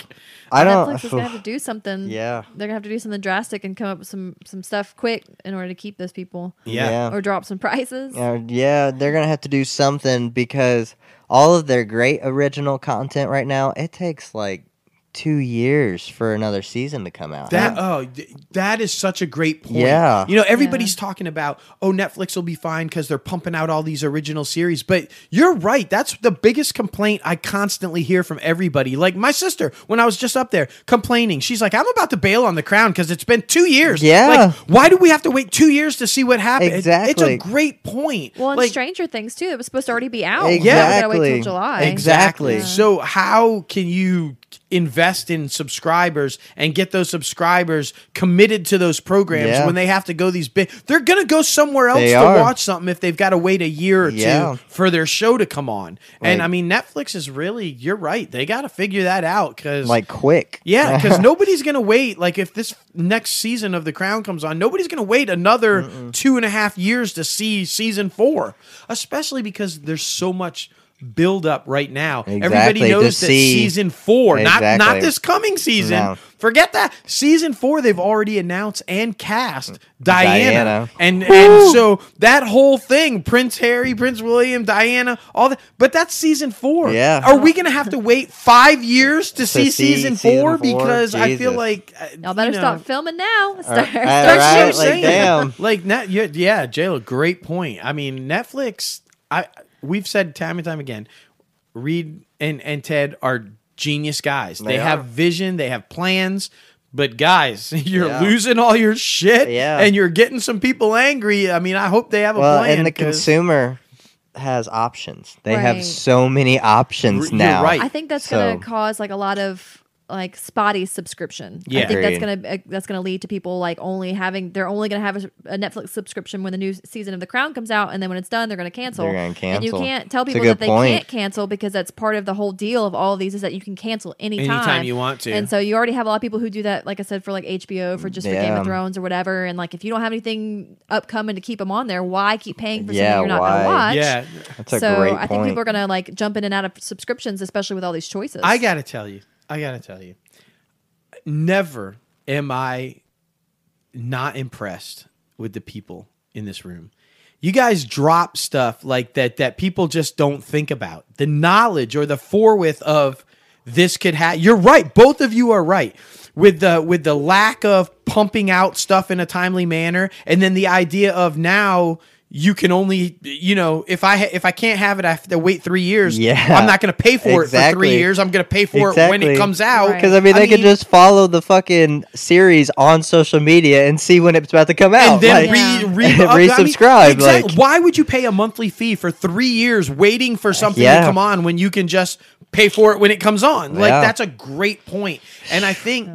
I don't. Netflix is gonna have to do something. Yeah. they're gonna have to do something drastic and come up with some some stuff quick in order to keep those people, yeah. Yeah. or drop some prices. Uh, yeah, they're gonna have to do something because all of their great original content right now, it takes like two years for another season to come out. That oh, that is such a great point. Yeah. you know everybody's talking about oh Netflix will be fine because they're pumping out all these original series, but you're right. That's the biggest complaint I constantly hear from everybody. Like my sister, when I was just up there complaining, she's like, "I'm about to bail on the Crown because it's been two years. Yeah. like why do we have to wait two years to see what happened? It- it's a great point. Well, and like, Stranger Things too. It was supposed to already be out. Exactly. We gotta wait till July. Exactly. Yeah. So how can you invest in subscribers and get those subscribers committed to those programs Yeah. when they have to go these big they're going to go somewhere else They to are. watch something if they've got to wait a year or Yeah. two for their show to come on. and I mean Netflix is really you're right. They got to figure that out cuz like quick. yeah, because nobody's gonna wait. Like if this next season of The Crown comes on, nobody's gonna wait another two and a half years to see season four. Especially because there's so much build up right now. Exactly, Everybody to knows that see- season four, not not this coming season. No. Forget that. Season four, they've already announced and cast Diana, Diana. and and so that whole thing, Prince Harry, Prince William, Diana, all that. But that's season four. Yeah. Are we gonna have to wait five years to, see, see season, season four? four? Because I feel like uh, Y'all better you know, start filming now. Start, right, start That's what I'm right, like, damn. Like net, yeah, yeah, Jayla, great point. I mean, Netflix. I we've said time and time again, Reed and and Ted are genius guys. They, They have vision. They have plans. But guys, you're Yeah. losing all your shit, Yeah. and you're getting some people angry. I mean, I hope they have a Well, plan. and the 'cause- consumer has options. They have so many options You're now. right. I think that's So- going to cause like a lot of like spotty subscription. Yeah. I think that's going to uh, that's going to lead to people like only having they're only going to have a, a Netflix subscription when the new season of The Crown comes out, and then when it's done, they're going to cancel. They're gonna cancel. And you can't tell people that they point. can't cancel because that's part of the whole deal of all of these is that you can cancel anytime, Anytime you want to. And so you already have a lot of people who do that, like I said, for like HBO, for just for Game of Thrones or whatever. And like if you don't have anything upcoming to keep them on there, why keep paying for Yeah, something you're not gonna watch? yeah, That's a so great I think people are gonna like jump in and out of subscriptions, especially with all these choices. I gotta tell you, I gotta tell you, never am I not impressed with the people in this room. You guys drop stuff like that that people just don't think about. The knowledge or the forthwith of this could happen. You're right. Both of you are right. With the with the lack of pumping out stuff in a timely manner, and then the idea of now you can only you know if I if I can't have it, I have to wait three years. Yeah. I'm not going to pay for it for three years. I'm going to pay for it when it comes out. Right. Because I mean, they could just follow the fucking series on social media and see when it's about to come out, and then like, re, Yeah. re, I mean, exactly. like- why would you pay a monthly fee for three years waiting for something Yeah. to come on when you can just pay for it when it comes on? Like Yeah. that's a great. And I think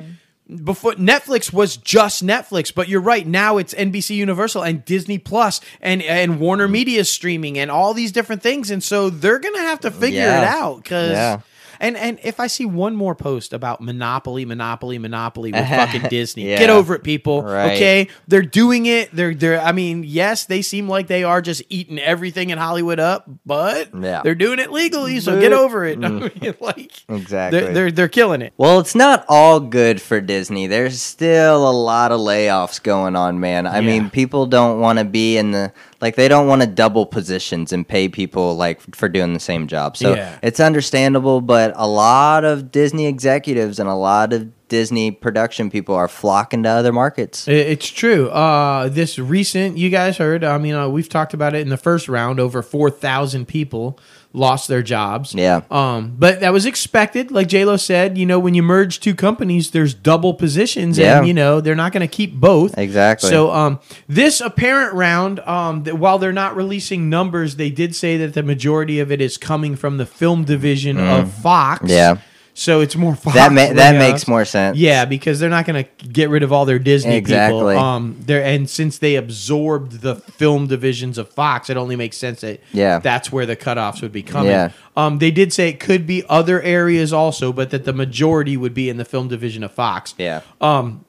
before Netflix was just Netflix, but you're right. Now it's NBC Universal and Disney Plus and and Warner Media streaming and all these different things, and so they're gonna have to figure Yeah. it out because. Yeah. And and if I see one more post about monopoly, monopoly, monopoly with uh-huh. fucking Disney, Yeah. get over it, people. Right. Okay, they're doing it. They're they're. I mean, yes, they seem like they are just eating everything in Hollywood up, but Yeah. they're doing it legally. So get over it. I mm. mean, like Exactly. they're, they're they're killing it. Well, it's not all good for Disney. There's still a lot of layoffs going on, man. I Yeah. mean, people don't want to be in the like they don't want to double positions and pay people like for doing the same job. So Yeah. it's understandable, but a lot of Disney executives and a lot of Disney production people are flocking to other markets. It's true. Uh, this recent, you guys heard. I mean, uh, we've talked about it in the first round. Over four thousand people lost their jobs. Yeah. Um, but that was expected. Like J Lo said, you know, when you merge two companies, there's double positions, Yeah. and you know they're not going to keep both. Exactly. So, um, this apparent round, um, that while they're not releasing numbers, they did say that the majority of it is coming from the film division of Fox. Mm. Yeah. So it's more Fox. that ma- that makes more sense. Yeah, because they're not going to get rid of all their Disney Exactly. people. Um, there and since they absorbed the film divisions of Fox, it only makes sense that Yeah. that's where the cutoffs would be coming. Yeah. Um, they did say it could be other areas also, but that the majority would be in the film division of Fox. Yeah. Um,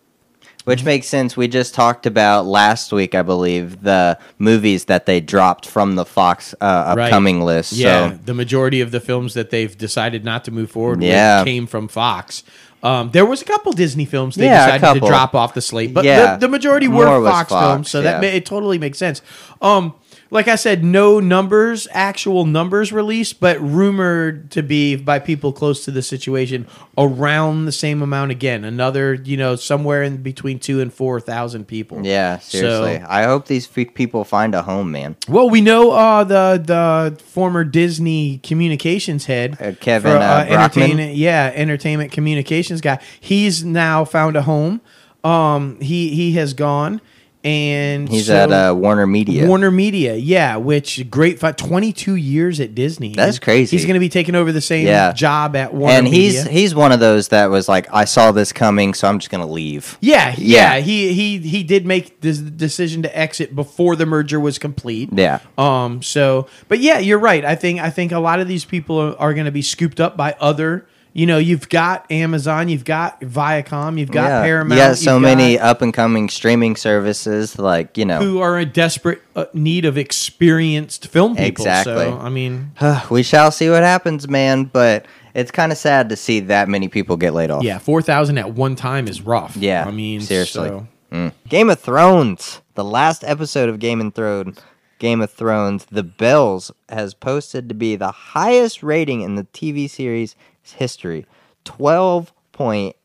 Which makes sense. We just talked about last week, I believe, the movies that they dropped from the Fox uh, Right. upcoming list. yeah, So the majority of the films that they've decided not to move forward Yeah. with came from Fox. Um, there was a couple Disney films they Yeah, decided to drop off the slate, but Yeah. the, the majority were Fox, Fox, films, so that ma- it totally makes sense. Um, like I said, no numbers, actual numbers released, but rumored to be by people close to the situation around the same amount again. Another, you know, somewhere in between two and four thousand people. yeah, seriously. So- I hope these f- people find a home, man. Well, we know uh, the the former Disney communications head, Uh, Kevin, uh, Brockman? entertainment, yeah, entertainment communications guy. He's now found a home. Um, he he has gone, and He's so- at uh, Warner Media. Warner Media, yeah, which great fun. Twenty two years at Disney. That's crazy. He's going to be taking over the same Yeah. job at Warner and he's Media. he's one of those that was like, I saw this coming, so I'm just gonna leave. yeah, Yeah. yeah, He he he did make this decision to exit before the merger was complete. Yeah. Um. So, but yeah, you're right. I think I think a lot of these people are, are going to be scooped up by other. You know, you've got Amazon, you've got Viacom, you've got yeah. Paramount. Got so many up and coming streaming services, like you know. who are in desperate uh, need of experienced film people. Exactly. So, I mean, we shall see what happens, man. But it's kind of sad to see that many people get laid off. yeah, four thousand at one time is rough. Yeah, I mean, seriously. so- Mm. Game of Thrones, the last episode of Game of Thrones, Game of Thrones, The Bells has posted to be the highest rating in the TV series history, twelve point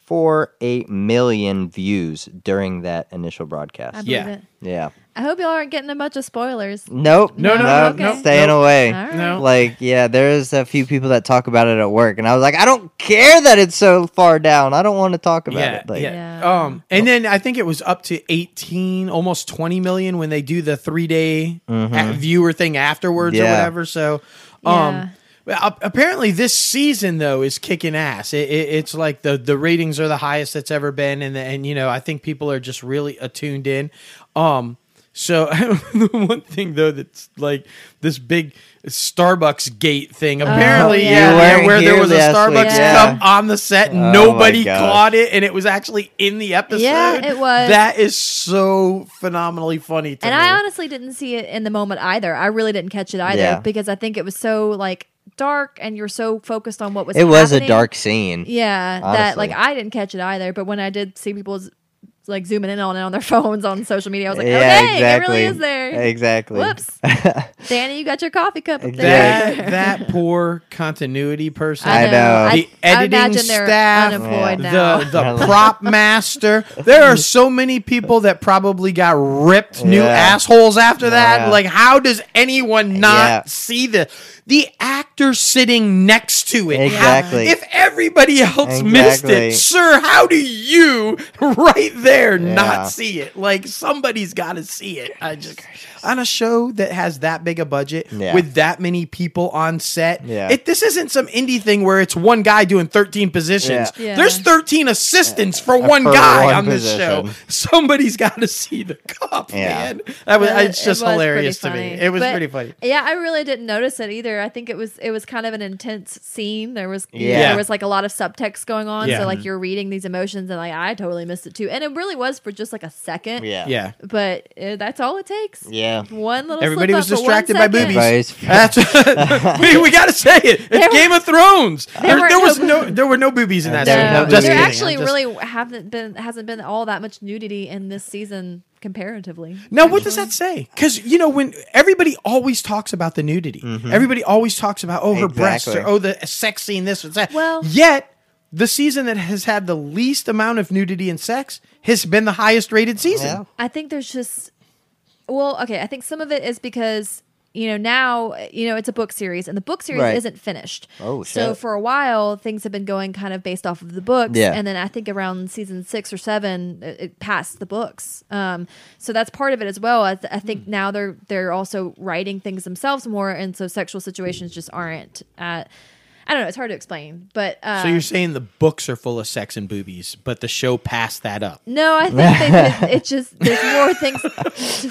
four eight million views during that initial I broadcast. believe Yeah. it. Yeah. I hope y'all aren't getting a bunch of spoilers. Nope. No, no, nope, no, no, Staying nope. away. All right. No. Like, yeah, there's a few people that talk about it at work, and I was like, I don't care that it's so far down. I don't want to talk about Yeah, it. Like, yeah. Yeah. Um, and then I think it was up to eighteen, almost twenty million when they do the three day viewer thing afterwards or Mm-hmm. Yeah. whatever. So, um, well, ap- apparently this season though is kicking ass. It, it, it's like the the ratings are the highest that's ever been, and the, and you know I think people are just really attuned in. Um, so the one thing though that's like this big Starbucks gate thing. Apparently, yeah. yeah, where, there was a Starbucks week, yeah. cup on the set, and Oh, nobody caught it, and it was actually in the episode. Yeah, it was. That is so phenomenally funny to And me. I honestly didn't see it in the moment either. I really didn't catch it either Yeah. because I think it was so like dark and you're so focused on what was it was a dark scene. Yeah, that like I didn't catch it either, but when I did see people's like zooming in on it on their phones on social media. I was like, yeah, okay, exactly. it really is there. Exactly. Whoops. Danny, you got your coffee cup up Exactly. there. That that poor continuity person. I know. The I, editing I staff, unemployed Yeah. now. the the prop master. There are so many people that probably got ripped new assholes after that. Yeah. Like, how does anyone not Yeah. see the the actor sitting next to it? Exactly. How- if everybody else missed it, sir, how do you right there Yeah. not see it? Like somebody's got to see it. I just on a show that has that big a budget Yeah. with that many people on set. Yeah. It this isn't some indie thing where it's one guy doing 13 positions. Yeah. Yeah. There's 13 assistants for one For guy one on this position. show. Somebody's got to see the cup, Yeah. man. That was But it's it just was hilarious to me. It was But, pretty funny. Yeah, I really didn't notice it either. I think it was it was kind of an intense scene. There was Yeah. there was like a lot of subtext going on. Yeah. So like you're reading these emotions and like I totally missed it too. And it really was for just like a second. Yeah. Yeah. But uh, that's all it takes. Yeah. One little Everybody slip was up distracted by second. boobies. Right. That's we, we got to say it. It's There were- Game of Thrones. There, were there was no- no there were no boobies in that. There scene. No, no Just there kidding. actually just- really haven't been hasn't been all that much nudity in this season comparatively. Now, what does that say? Because you know, when everybody always talks about the nudity, everybody always talks about oh her breasts Mm-hmm. Or oh the sex scene, this or that. Well- yet the season that has had the least amount of nudity and sex has been the highest rated season. Yeah. I think there's just well, okay, I think some of it is because you know now you know it's a book series and the book series Right. isn't finished. Oh, shit. So for a while things have been going kind of based off of the books Yeah. and then I think around season 6 or 7 it, it passed the books. Um so that's part of it as well. I, th- I think now they're they're also writing things themselves more and so sexual situations just aren't at I don't know, it's hard to explain, but uh, So you're saying the books are full of sex and boobies, but the show passed that up. no, I think they could, it just there's more things to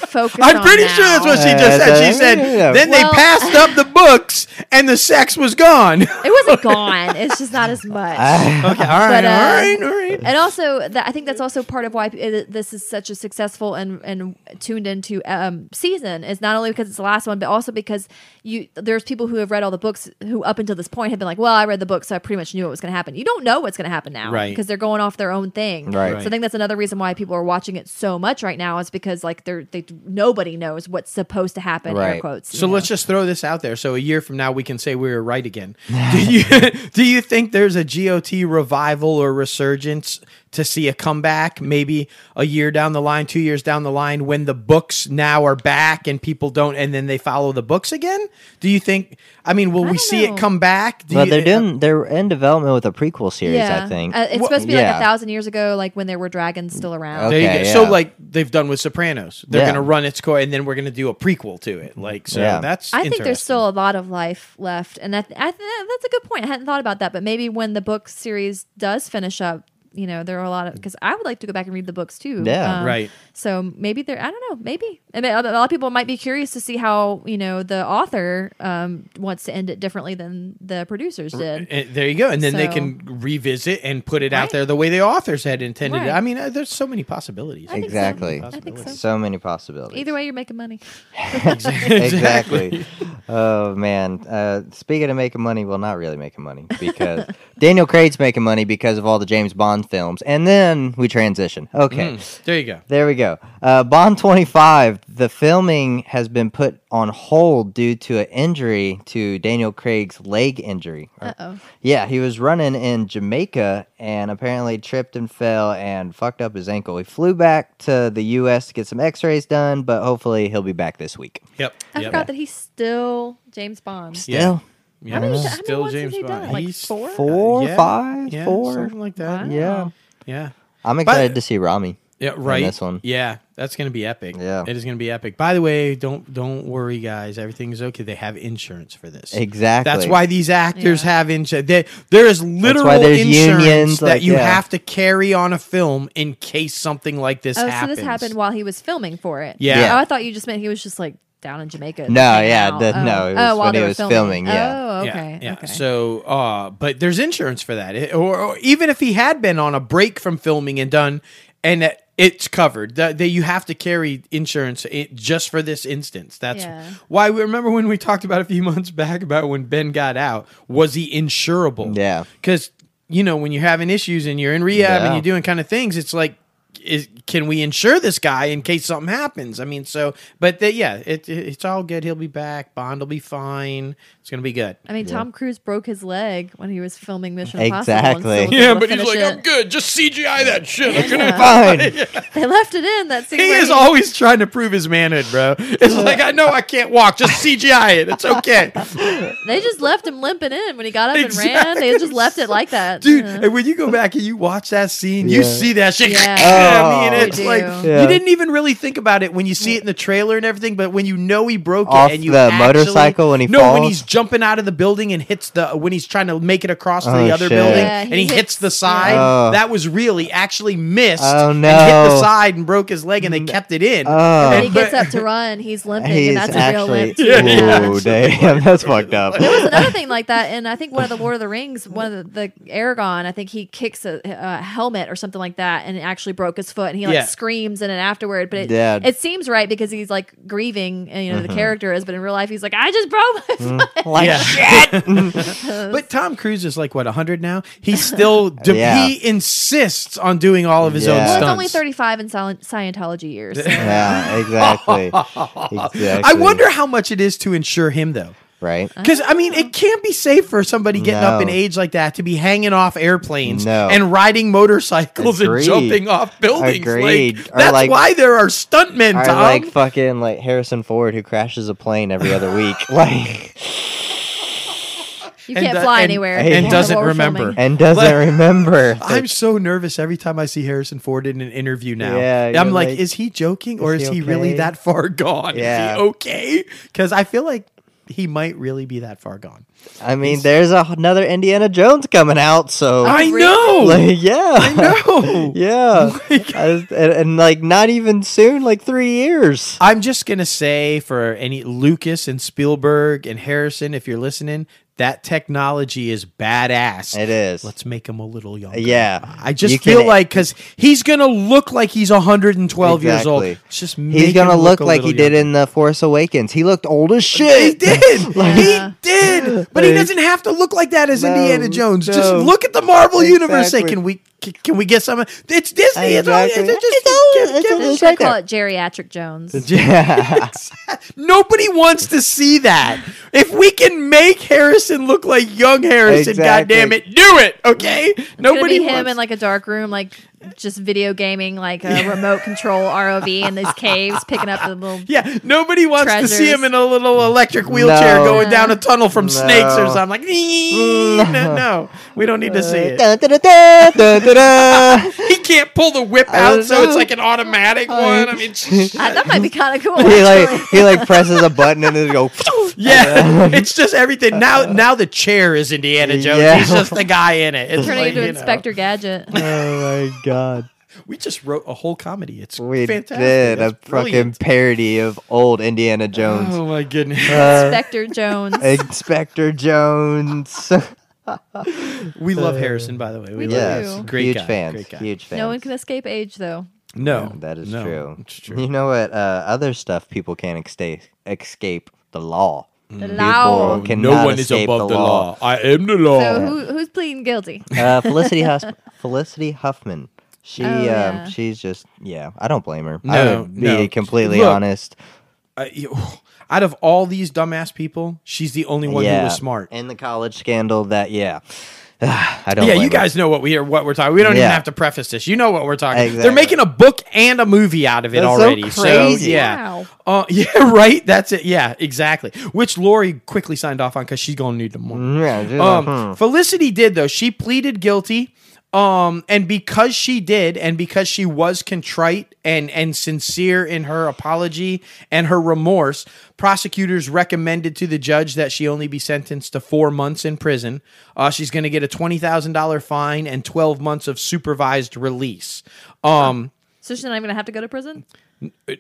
focus on. I'm pretty sure that's what she Uh, just said. She uh, said, then Well- they passed up the books and the sex was gone. It wasn't gone. It's just not as much. Okay, all right, But, uh, all right, all right. and also, that, I think that's also part of why it, this is such a successful and, and tuned into um, season. Is not only because it's the last one, but also because you there's people who have read all the books who up until this point have been like, well, I read the book, so I pretty much knew what was going to happen. You don't know what's going to happen now, Right. Because they're going off their own thing, Right. So I think that's another reason why people are watching it so much right now is because like they're they nobody knows what's supposed to happen. Air Right. quotes. So you let's just throw this out there. So a year from now, we can say we were right again. do you do you think there's a GOT revival or resurgence to see a comeback? Maybe a year down the line, two years down the line, when the books now are back and people don't, and then they follow the books again. Do you think? I mean, will I we see know. it come back? Do But you- they're doing they're in development with a prequel series, I think. Uh, it's Well, supposed to be like yeah. a thousand years ago, like when there were dragons still around. There you Okay, go. So like they've done with Sopranos, they're Yeah. going to run its core, and then we're going to do a prequel to it. Like so, Yeah. that's. I think there's still a lot of life left, and I, th- I th- that's a good point. I hadn't thought about that, but maybe when the book series does finish up, you know, there are a lot of because I would like to go back and read the books too. Yeah. Um, Right. So maybe there, I don't know, maybe. I mean, a lot of people might be curious to see how you know the author um, wants to end it differently than the producers did. And there you go, and then they can revisit and put it out there the way the authors had intended it. Right. I mean, uh, there's so many possibilities. I think so. exactly. I think so. So many possibilities. Either way, you're making money. exactly. oh man. Uh, speaking of making money, well, not really making money because Daniel Craig's making money because of all the James Bond films, and then we transition. Okay. Mm, there you go. There we go. Uh, Bond 25, the filming has been put on hold due to an injury to Daniel Craig's leg injury. Uh oh. Yeah, he was running in Jamaica and apparently tripped and fell and fucked up his ankle. He flew back to the U.S. to get some x rays done, but hopefully he'll be back this week. Yep. I yep. forgot that he's still James Bond. Still? Yeah. How many- He's how many still ones James Bond. done? Like He's four? Four, uh, yeah, five, yeah, four? something like that. Wow. Yeah. Yeah. I'm excited to see Rami. Yeah, right. this one. Yeah, that's gonna be epic. Yeah. it is gonna be epic. By the way, don't don't worry, guys. Everything's okay. They have insurance for this. Exactly. That's why these actors Yeah. have insurance. There, there is literal insurance unions, that like, you yeah. have to carry on a film in case something like this Oh, happens. so this happened while he was filming for it. Yeah. Yeah. Oh, I thought you just meant he was just like down in Jamaica. No, yeah, the- oh. no, it was oh, while when he was filming, yeah. Oh, okay. Yeah. Okay. So, uh, but there's insurance for that, It- or, or even if he had been on a break from filming and done, and that it's covered. That that you have to carry insurance i just for this instance. That's Yeah. why we remember when we talked about a few months back about when Ben got out. Was he insurable? Yeah. because you know when you're having issues and you're in rehab and you're doing kind of things, it's like is can we insure this guy in case something happens? I mean, so but the, yeah, it, it- it's all good. He'll be back. Bond will be fine. It's gonna be good. I mean, Tom Cruise broke his leg when he was filming Mission Exactly. Impossible. and still was Yeah, but he's like, it. I'm good. Just CGI that shit. I'm gonna Yeah. Fine. They left it in. That scene He where is always trying to prove his manhood, bro. It's like I know I can't walk, just CGI it. It's okay, They just left him limping in when he got up and ran. They just left it like that, dude. Yeah. And when you go back and you watch that scene, you see that shit. Yeah. I mean, Oh. it's You like. Yeah. you didn't even really think about it when you see it in the trailer and everything. But when you know he broke Off it and you the actually- motorcycle when he no, when falls? he's jumping out of the building and hits the when he's trying to make it across to Oh, the other shit. building Yeah, and he he hits, hits- the side. Oh. That was really actually missed. Oh, And hit the no. side and broke his leg, and they kept it in. Oh. when he And- gets up to run, he's limping, He's and that's a real actually. limp. Too. Yeah, Yeah. Ooh, damn, that's fucked up. There was another thing like that, and I think one of the Lord of the Rings, one of the, the Aragorn, I think he kicks a, a helmet or something like that, and it actually broke his foot, and he like Yeah. screams in it afterward. But it, Yeah. it seems right because he's like grieving, and, you know, Mm-hmm. the character is, but in real life, he's like, I just broke my foot. Like Yeah. shit. But Tom Cruise is like what 100 now. He's still de- Yeah. he insists on doing all of his own Yeah. Well, stunts. it's only 35 in Sci- Scientology years. so- yeah, exactly. exactly. I wonder how much it is to insure him though. Right? Because I mean, it can't be safe for somebody getting up in age like that to be hanging off airplanes No. and riding motorcycles Agreed. and jumping off buildings. Agreed. Like, that's like- why there are stuntmen, Tom. like fucking like Harrison Ford who crashes a plane every other week, like You can't uh, fly and- anywhere. and while doesn't remember. filming. and doesn't Like- remember. I'm so nervous every time I see Harrison Ford in an interview now. Yeah, I'm like, like, is he joking or is is he he really that far gone? Yeah. Is he okay? Because I feel like he might really be that far gone. I mean, there's a, another Indiana Jones coming out, so I know. like, yeah, I know. yeah, oh I and, and like not even soon, like three years. I'm just gonna say for any Lucas and Spielberg and Harrison, if you're listening, that technology is badass. It is. Let's make him a little younger. Yeah. I just You feel can- like because he's gonna look like he's 112 years old. It's just He's gonna him look a like he little did in the Force Awakens. He looked old as shit. He shit. did. Yeah. He did. But he doesn't have to look like that as No, Indiana Jones. Just look at the Marvel universe. Say, can we c- can we get some? It's Disney. It's all, it's Exactly. just, It's all- give- it's give- all- It's right call there. it geriatric Jones. Yeah. Nobody wants to see that. If we can make Harrison look like young Harrison, Exactly. goddamn it, do it. Okay. It's Nobody gonna him wants. in like a dark room, like just video gaming, like a remote control ROV in these caves, picking up the little. yeah, nobody wants to see him in a little electric wheelchair No. going down a tunnel from snakes or something. Like, no, no, we don't need to see it. Can't pull the whip out, don't so it's like an automatic one. I mean, Uh, that might be kind of cool. he like actually. he like presses a button and it go. yeah, it's just everything. Now, now the chair is Indiana Jones. Yeah. He's just the guy in it. It's turning like, into you know. Inspector Gadget. Oh my god. We just wrote a whole comedy. It's We fantastic. did a That's fucking brilliant. parody of old Indiana Jones. Oh my goodness. Uh, Inspector Jones. Inspector Jones. We love Harrison, by the way. We We love yes, do. him. Great huge guy. fans. Great guy. Huge fans. No one can escape age, though. No, that is no, true. It's true. You know what? Uh, other stuff people can't escape escape the law. The People law. cannot no one is escape above the the law. law. I am the law. So who, who's pleading guilty? Uh, Felicity Hus- Felicity Huffman. She Oh, um yeah. she's just yeah, I don't blame her. I No, would be no. completely Look, honest. Uh, you- out of all these dumbass people, she's the only one yeah. who was smart. In the college scandal that yeah. I don't yeah, you her. guys know what we are, what we're talking. We don't even have to preface this. You know what we're talking. Exactly. They're making a book and a movie out of it That's so already. crazy. yeah, Wow. uh, yeah, right. That's it. Yeah, exactly. Which Lori quickly signed off on because she's gonna need the money. Yeah, Um, like, hmm. Felicity did though. She pleaded guilty. Um, and because she did, and because she was contrite and and sincere in her apology and her remorse, prosecutors recommended to the judge that she only be sentenced to four months in prison. Uh, she's going to get a twenty thousand dollar fine and twelve months of supervised release. Um, So she's not even gonna have to go to prison.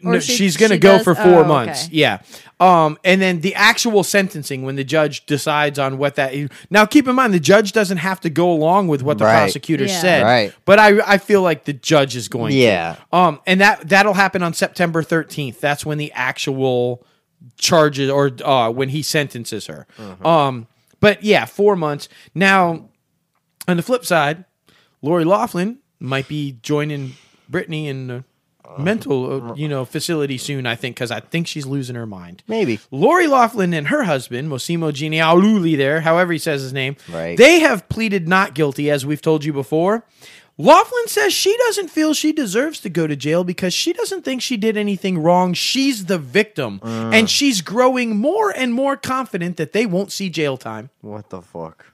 No, she- she's going to she go does- for four oh, months. okay. Yeah. Um, and then the actual sentencing when the judge decides on what that. Now, keep in mind the judge doesn't have to go along with what the Right. prosecutor Yeah. said. Right. But I I feel like the judge is going. to. Yeah. Um, and that that'll happen on September thirteenth. That's when the actual charges or uh when he sentences her. Mm-hmm. Um, but yeah, four months. Now, on the flip side, Lori Laughlin might be joining Britney in a mental, uh, you know, facility soon. I think because I think she's losing her mind. Maybe. Lori Laughlin and her husband, Mossimo Giannulli, there, however he says his name, Right. they have pleaded not guilty, as we've told you before. Laughlin says she doesn't feel she deserves to go to jail because she doesn't think she did anything wrong. She's the victim. Mm. And she's growing more and more confident that they won't see jail time. What the fuck?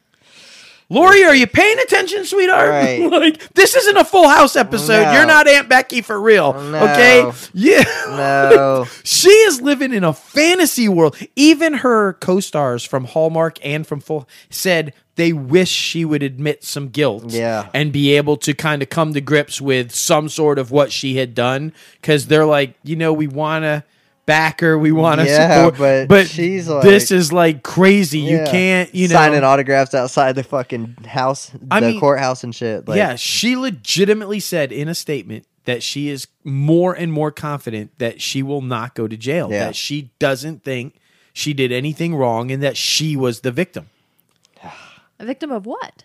Lori, are you paying attention, sweetheart? Right. like, this isn't a full house episode. No. You're not Aunt Becky for real. No. Okay? Yeah. No. She is living in a fantasy world. Even her co-stars from Hallmark and from Full said they wish she would admit some guilt Yeah. and be able to kind of come to grips with some sort of what she had done cuz they're like, you know, we want to back her, we want to Yeah, support but but she's this is like crazy. You can't, you know, signing autographs outside the fucking house, I the mean- courthouse and shit. Like, yeah, she legitimately said in a statement that she is more and more confident that she will not go to jail. Yeah. That she doesn't think she did anything wrong and that she was the victim. A victim of what?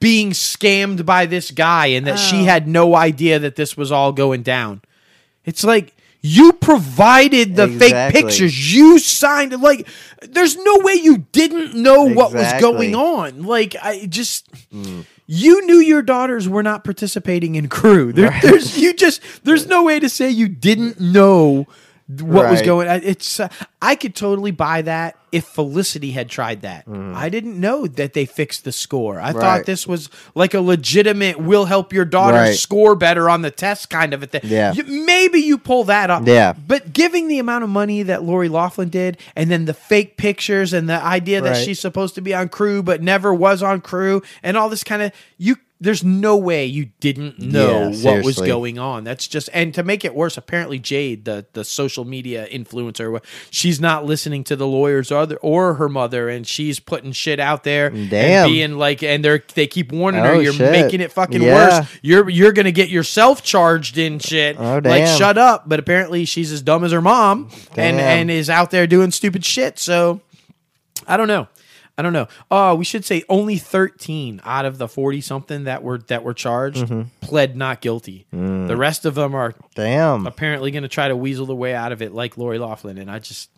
Being scammed by this guy and that she Oh. had no idea that this was all going down. It's like you provided the fake pictures. You signed it. Like, there's no way you didn't know what was Mm. going on. Like, I just. You knew your daughters were not participating in crew. There, There's you just there's no way to say you didn't know what was going. on. It's uh, I could totally buy that if Felicity had tried that. I didn't know that they fixed the score. I thought Mm. This was like a legitimate will help your daughter Right. score better on the test kind of a thing. Yeah. You- maybe you pull that up. Yeah. But giving the amount of money that Lori Laughlin did, and then the fake pictures and the idea that Right. she's supposed to be on crew but never was on crew, and all this kind of you. There's no way you didn't know Yeah, what was going on. That's just and to make it worse, apparently Jade, the the social media influencer, she's not listening to the lawyers or other or her mother, and she's putting shit out there, Damn. and being like, and they're they keep warning her, Oh, you're shit. making it fucking Yeah. worse. You're you're gonna get yourself charged in shit. Oh, Like damn. shut up. But apparently she's as dumb as her mom and and is out there doing stupid shit. So I don't know. I don't know. Oh, we should say only 13 out of the 40 something that were that were charged Mm-hmm. pled not guilty. Mm. The rest of them are Damn. apparently going to try to weasel their way out of it like Lori Laughlin and I just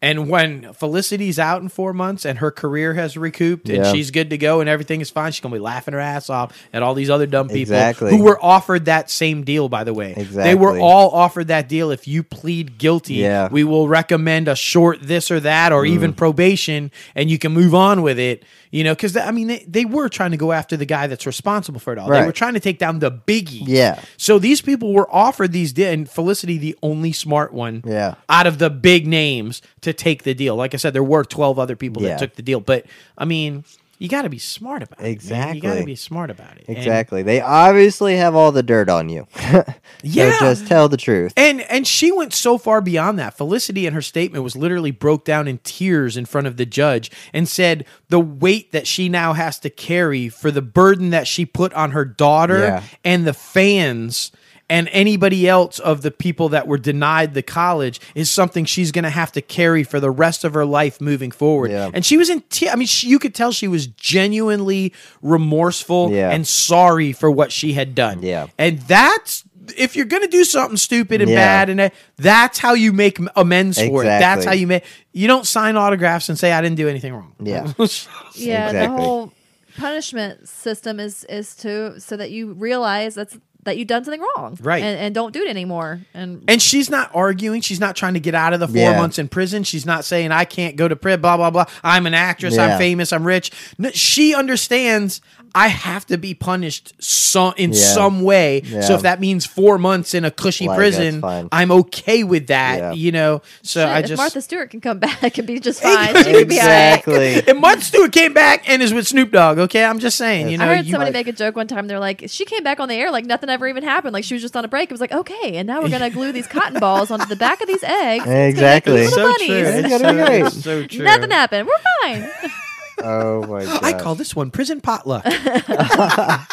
and when Felicity's out in 4 months and her career has recouped and Yeah. she's good to go and everything is fine, she's going to be laughing her ass off at all these other dumb people Exactly. who were offered that same deal by the way. They were all offered that deal if you plead guilty, Yeah. we will recommend a short this or that or Mm. even probation and you can move on with it you know because i mean they, they were trying to go after the guy that's responsible for it all they were trying to take down the biggie Yeah. so these people were offered these and felicity the only smart one Yeah. out of the big names to take the deal like i said there were 12 other people Yeah. that took the deal but i mean you got to be smart about it man. you got to be smart about it And- Exactly. They obviously have all the dirt on you. Yeah. So just tell the truth. And and she went so far beyond that. Felicity in her statement was literally broke down in tears in front of the judge and said the weight that she now has to carry for the burden that she put on her daughter Yeah. and the fans and anybody else of the people that were denied the college is something she's going to have to carry for the rest of her life moving forward. Yeah. And she was in te- I mean she, you could tell she was genuinely remorseful Yeah. and sorry for what she had done. Yeah. And that's if you're gonna do something stupid and Yeah. bad, and uh, that's how you make m- amends for it. That's how you make. You don't sign autographs and say I didn't do anything wrong. Yeah. Yeah, the whole punishment system is is to so that you realize that's that you've done something wrong, Right. And, and don't do it anymore. And, and she's not arguing. She's not trying to get out of the four Yeah. months in prison. She's not saying I can't go to prison. Blah blah blah. I'm an actress. Yeah. I'm famous. I'm rich. No, she understands. I have to be punished some in Yeah. some way. So if that means four months in a cushy Like, prison. I'm okay with that. Yeah. You know. So shit, I if just Martha Stewart can come back and be just fine. She could be all right. Exactly. And Martha Stewart came back and is with Snoop Dogg. Okay, I'm just saying. You know, I heard you- somebody like- make a joke one time. They're like, she came back on the air like nothing ever even happened. Like she was just on a break. It was like, okay, and now we're gonna glue these cotton balls onto the back of these eggs. It's gonna make Exactly. these so true. It's It's gonna be so- so true. Nothing happened. We're fine. Oh my god. I call this one prison potluck. well,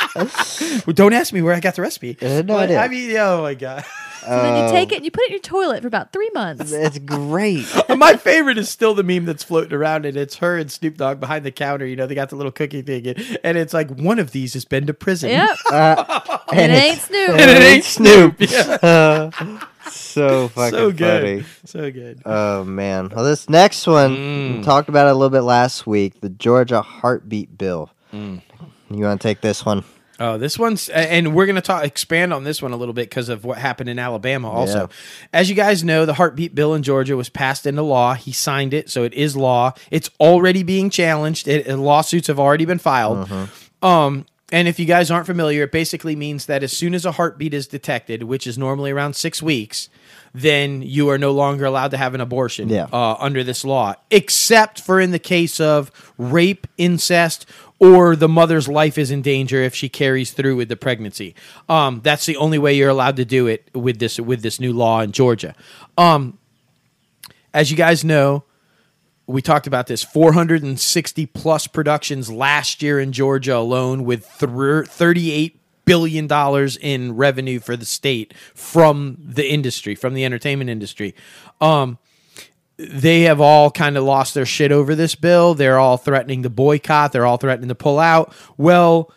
don't ask me where I got the recipe. Uh, no But, idea. I mean, oh my god. So then you take it and you put it in your toilet for about three months. It's great. My favorite is still the meme that's floating around, and it's her and Snoop Dogg behind the counter. You know, they got the little cookie thing, and- and it's like one of these has been to prison. Yep. Uh, and it ain't Snoop. And it ain't Snoop. Uh, so fucking so good, funny. so good. Oh man. Well, this next one Mm. we talked about it a little bit last week. The Georgia heartbeat bill. Mm. You want to take this one? Oh, this one's, and we're going to talk expand on this one a little bit because of what happened in Alabama. Also, Yeah. as you guys know, the heartbeat bill in Georgia was passed into law. He signed it, so it is law. It's already being challenged. It, lawsuits have already been filed. Um, and if you guys aren't familiar, it basically means that as soon as a heartbeat is detected, which is normally around six weeks, then you are no longer allowed to have an abortion Yeah. uh, under this law, except for in the case of rape, incest, or the mother's life is in danger if she carries through with the pregnancy. Um, that's the only way you're allowed to do it with this with this new law in Georgia. Um, as you guys know, we talked about this 460 plus productions last year in Georgia alone with thr 38 billion dollars in revenue for the state from the industry from the entertainment industry. Um they have all kind of lost their shit over this bill. They're all threatening to boycott. They're all threatening to pull out. Well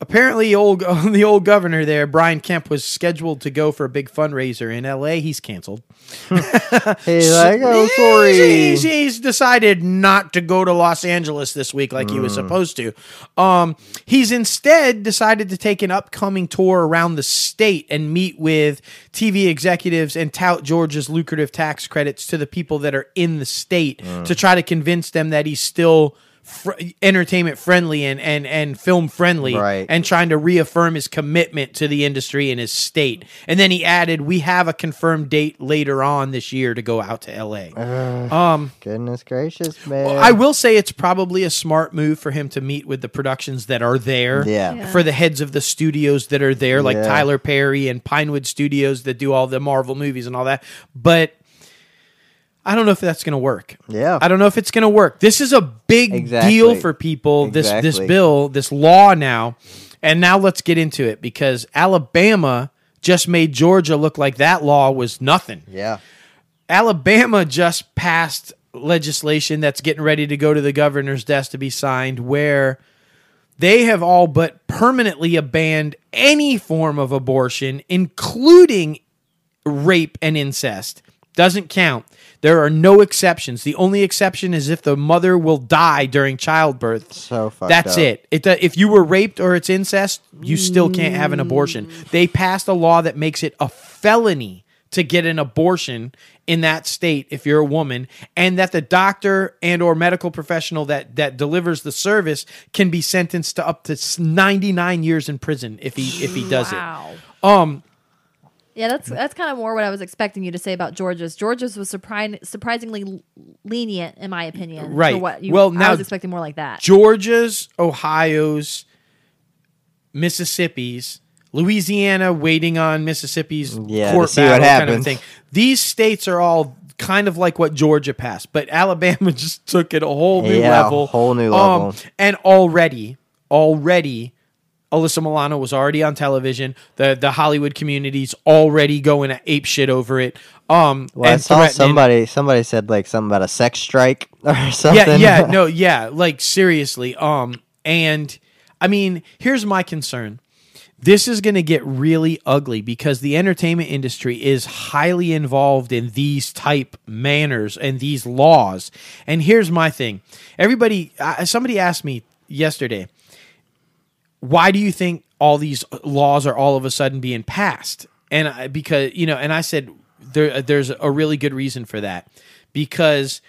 apparently old the old governor there Brian Kemp was scheduled to go for a big fundraiser in LA he's canceled He's like, oh, sorry. he's- he's decided not to go to Los Angeles this week like he was supposed to. Um, he's instead decided to take an upcoming tour around the state and meet with TV executives and tout Georgia's lucrative tax credits to the people that are in the state to try to convince them that he's still. Fr- entertainment friendly and, and and film friendly Right. and trying to reaffirm his commitment to the industry and his state and then he added we have a confirmed date later on this year to go out to la um Goodness gracious, man. I will say it's probably a smart move for him to meet with the productions that are there. Yeah. Yeah. For the heads of the studios that are there, like Yeah. Tyler Perry and Pinewood Studios that do all the Marvel movies and all that. But I don't know if that's going to work. Yeah. I don't know if it's going to work. This is a big Exactly. deal for people. This this bill, this law now. And now let's get into it because Alabama just made Georgia look like that law was nothing. yeah. Alabama just passed legislation that's getting ready to go to the governor's desk to be signed where they have all but permanently abandoned any form of abortion, including rape and incest. Doesn't count. There are no exceptions. The only exception is if the mother will die during childbirth. So fucked That's up. it. It do- if you were raped or it's incest, you still can't have an abortion. They passed a law that makes it a felony to get an abortion in that state if you're a woman and that the doctor and or medical professional that that delivers the service can be sentenced to up to 99 years in prison if he if he does Wow. it. Um Yeah, that's that's kind of more what I was expecting you to say about Georgia's. Georgia's was surpri- surprisingly lenient, in my opinion. for Right. what you, Well, I was expecting more like that. Georgia's, Ohio's, Mississippi's, Louisiana waiting on Mississippi's Yeah, court see what battle kind of thing. These states are all kind of like what Georgia passed, but Alabama just took it a whole new Yeah, a level. whole new Um, level. and already, already, Alyssa Milano was already on television. The the Hollywood community's already going ape shit over it. Um, Well, I saw somebody. Somebody said like something about a sex strike or something. yeah, yeah, no, yeah, like seriously. Um, and I mean, here's my concern. This is going to get really ugly because the entertainment industry is highly involved in these type manners and these laws. And here's my thing. Everybody, uh, somebody asked me yesterday, why do you think all these laws are all of a sudden being passed? And I, because you know, and I said there, uh, there's a really good reason for that because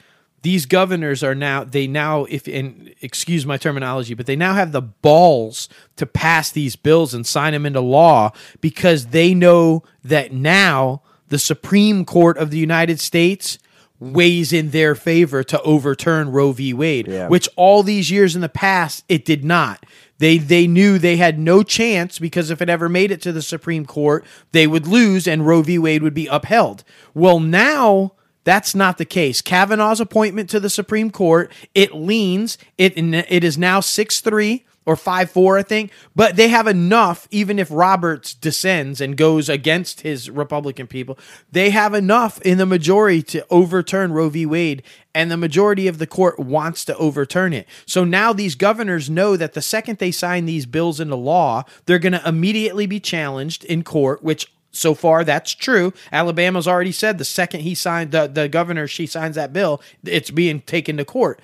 these governors are now they now if and excuse my terminology, but they now have the balls to pass these bills and sign them into law because they know that now the Supreme Court of the United States weighs in their favor to overturn Roe v. Wade, Yeah. which all these years in the past it did not. They they knew they had no chance because if it ever made it to the Supreme Court, they would lose and Roe v. Wade would be upheld. Well, now that's not the case. Kavanaugh's appointment to the Supreme Court, it leans, it it is now 6-3 or 5 4, I think. But they have enough, even if Roberts descends and goes against his Republican people, they have enough in the majority to overturn Roe v. Wade. And the majority of the court wants to overturn it. So now these governors know that the second they sign these bills into law, they're going to immediately be challenged in court, which so far that's true. Alabama's already said the second he signed the, the governor she signs that bill, it's being taken to court.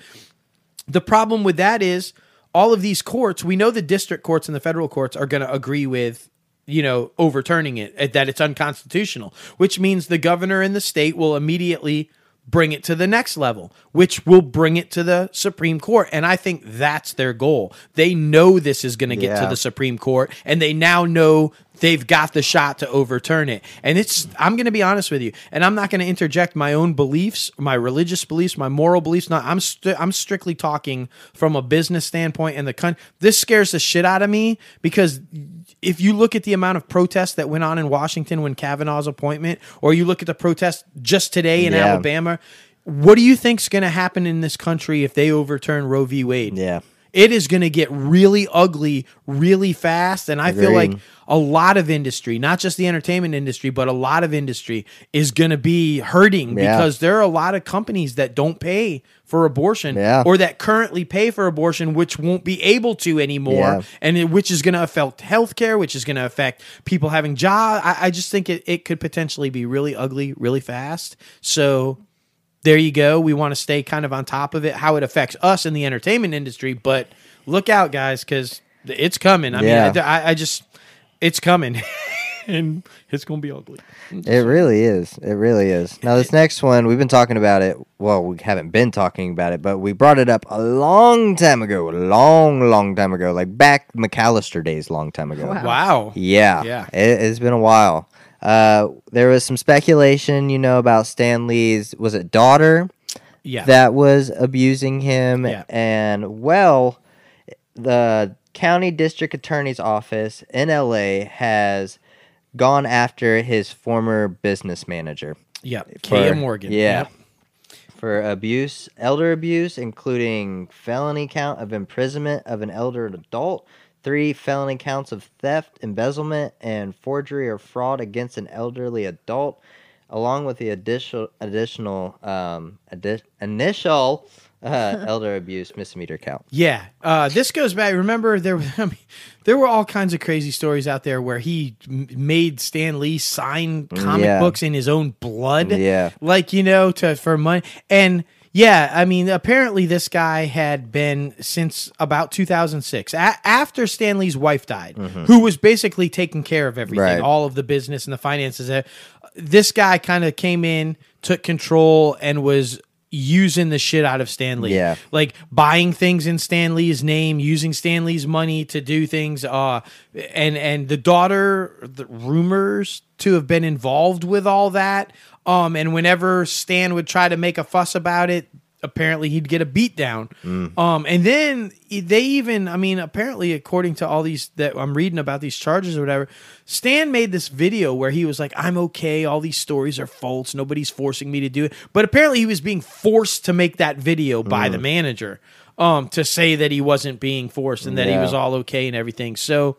The problem with that is all of these courts, we know the district courts and the federal courts are going to agree with you know overturning it uh, that it's unconstitutional, which means the governor in the state will immediately bring it to the next level, which will bring it to the Supreme Court. And I think that's their goal. They know this is going to get to the Supreme Court, and they now know they've got the shot to overturn it. And it's, I'm going to be honest with you, and I'm not going to interject my own beliefs, my religious beliefs, my moral beliefs. Not, I'm, st- I'm strictly talking from a business standpoint. And the country. this scares the shit out of me because if you look at the amount of protests that went on in Washington when Kavanaugh's appointment, or you look at the protests just today in Yeah. Alabama, what do you think's going to happen in this country if they overturn Roe v. Wade? Yeah. It is going to get really ugly really fast. And I feel like a lot of industry, not just the entertainment industry, but a lot of industry is going to be hurting Yeah. because there are a lot of companies that don't pay for abortion Yeah. or that currently pay for abortion, which won't be able to anymore. Yeah. And it, which is going to affect healthcare, which is going to affect people having jobs. I, I just think it, it could potentially be really ugly really fast. So there you go. We want to stay kind of on top of it, how it affects us in the entertainment industry. But look out, guys, because it's coming. I Yeah. mean, I, I just, it's coming, and it's gonna be ugly. It really is. It really is. Now, this next one, we've been talking about it. Well, we haven't been talking about it, but we brought it up a long time ago. A long, long time ago. Like back McAllister days, long time ago. Wow. Wow. Yeah. Yeah. It, it's been a while. Uh, there was some speculation, you know, about Stan Lee's, was it daughter? Yeah. that was abusing him Yeah. and well the county district attorney's office in LA has gone after his former business manager yeah. Keya Morgan. yeah Yep. for abuse elder abuse including felony count of imprisonment of an elder adult three felony counts of theft embezzlement and forgery or fraud against an elderly adult along with the additional additional um, addi- initial uh, elder abuse misdemeanor count. Yeah, uh, this goes back. Remember, there, I mean, there were all kinds of crazy stories out there where he m- made Stan Lee sign comic Yeah. books in his own blood. Yeah. like you know, to for money. And yeah, I mean, apparently this guy had been since about 2006, a- after Stan Lee's wife died, who was basically taking care of everything, Mm-hmm. Right. all of the business and the finances. Uh, This guy kind of came in, took control, and was using the shit out of Stan Lee. Yeah. like buying things in Stan Lee's name, using Stan Lee's money to do things. Uh, and and the daughter, the rumors to have been involved with all that. Um, and whenever Stan would try to make a fuss about it, apparently he'd get a beat down. Um, and then they even, I mean, apparently according to all these that I'm reading about these charges or whatever, Stan made this video where he was like, "I'm okay. All these stories are false. Nobody's forcing me to do it." But apparently he was being forced to make that video by the manager um, to say that he wasn't being forced and that he was all okay and everything. So,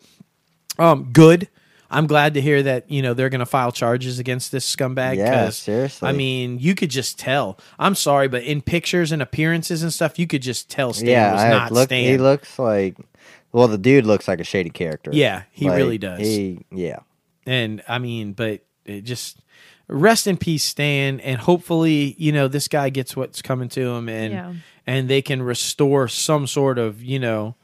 um, good. I'm glad to hear that you know they're going to file charges against this scumbag. Yeah, 'cause, seriously. I mean, you could just tell. I'm sorry, but in pictures and appearances and stuff, you could just tell Stan yeah, was I not look. Stan. He looks like. Well, the dude looks like a shady character. Yeah, he Like, really does. He, yeah. And I mean, but it just rest in peace, Stan. And hopefully, you know, this guy gets what's coming to him, and Yeah. and they can restore some sort of, you know,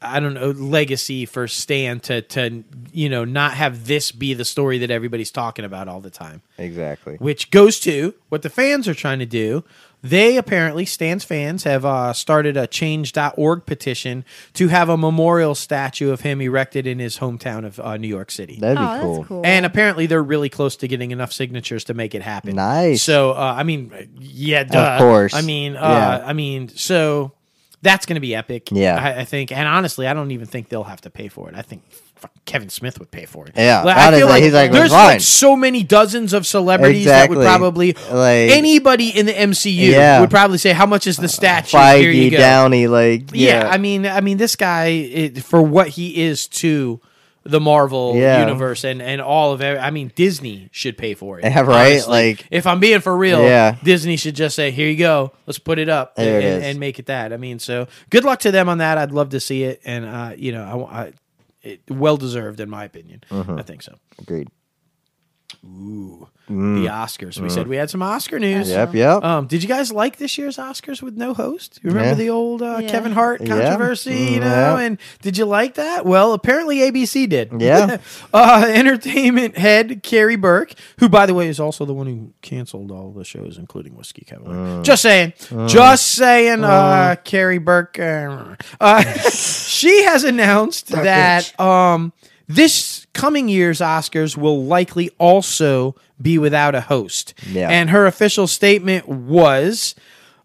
I don't know, legacy for Stan to to you know not have this be the story that everybody's talking about all the time. Exactly. Which goes to what the fans are trying to do. They apparently, Stan's fans, have uh, started a change.org petition to have a memorial statue of him erected in his hometown of uh, New York City. That'd be oh, cool. that's cool. And apparently, they're really close to getting enough signatures to make it happen. Nice. So, uh, I mean, yeah, duh. course. I mean, uh, Yeah. I mean, so that's going to be epic. Yeah. I, I think. And honestly, I don't even think they'll have to pay for it. I think Kevin Smith would pay for it. Yeah, Like, I honestly, feel like he's like, there's "Fine." like so many dozens of celebrities that would probably Like- anybody in the MCU Yeah. would probably say, "How much is the uh, statue?" Here you Feige. Downey, like Yeah, yeah, I mean, I mean, this guy it, for what he is to the Marvel Yeah. universe and and all of it. I mean, Disney should pay for it. Yeah, right? honestly. Like- if I'm being for real, Yeah. Disney should just say, "Here you go, let's put it up and, it and make it that." I mean, so good luck to them on that. I'd love to see it, and uh, you know, I, I it, well deserved in my opinion. Mm-hmm. I think so. agreed. The Oscars. We said we had some Oscar news. Mm. Yep, yep. Um, did you guys like this year's Oscars with no host? You remember Yeah. the old uh, Yeah. Kevin Hart Yeah. controversy, you Mm, know? yeah. And did you like that? Well, apparently ABC did. Yeah. uh, entertainment head Karey Burke, who, by the way, is also the one who canceled all the shows, including Whiskey Cavalier. Mm. Just saying. Just saying. Uh, Karey Burke. Uh, uh, she has announced that um, this coming year's Oscars will likely also be without a host. Yeah. And her official statement was.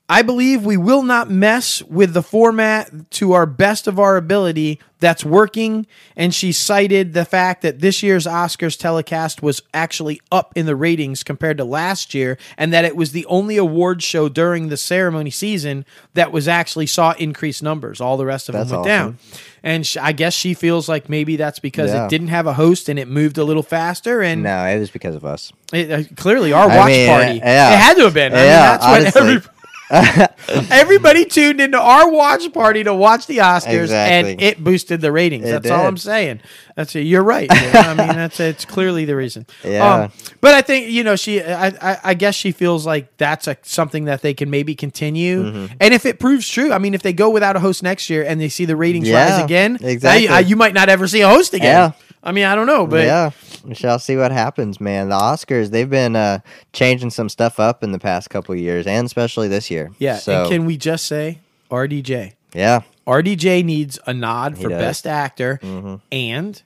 I believe we will not mess with the format to our best of our ability that's working. And she cited the fact that this year's Oscars telecast was actually up in the ratings compared to last year, and that it was the only award show during the ceremony season that was actually saw increased numbers. All the rest of That's them went awesome. down. And sh- I guess she feels like maybe that's because Yeah. it didn't have a host and it moved a little faster. And No, it was because of us. it, uh, clearly, our I watch mean, party. yeah. It had to have been. I mean, Yeah, that's what honestly. every, everybody tuned into our watch party to watch the Oscars, Exactly. and it boosted the ratings. It that's all. I'm saying. That's it. You're right. you know? I mean, that's it's clearly the reason. Yeah. Um, but I think you know she. I, I, I guess she feels like that's a, something that they can maybe continue. Mm-hmm. And if it proves true, I mean, if they go without a host next year and they see the ratings Yeah, rise again, exactly. uh, you might not ever see a host again. Yeah. I mean, I don't know, but yeah, we shall see what happens, man. The Oscars, they've been uh, changing some stuff up in the past couple of years, and especially this year. yeah. So, and can we just say RDJ? yeah, RDJ needs a nod He for does. Best Actor mm-hmm. and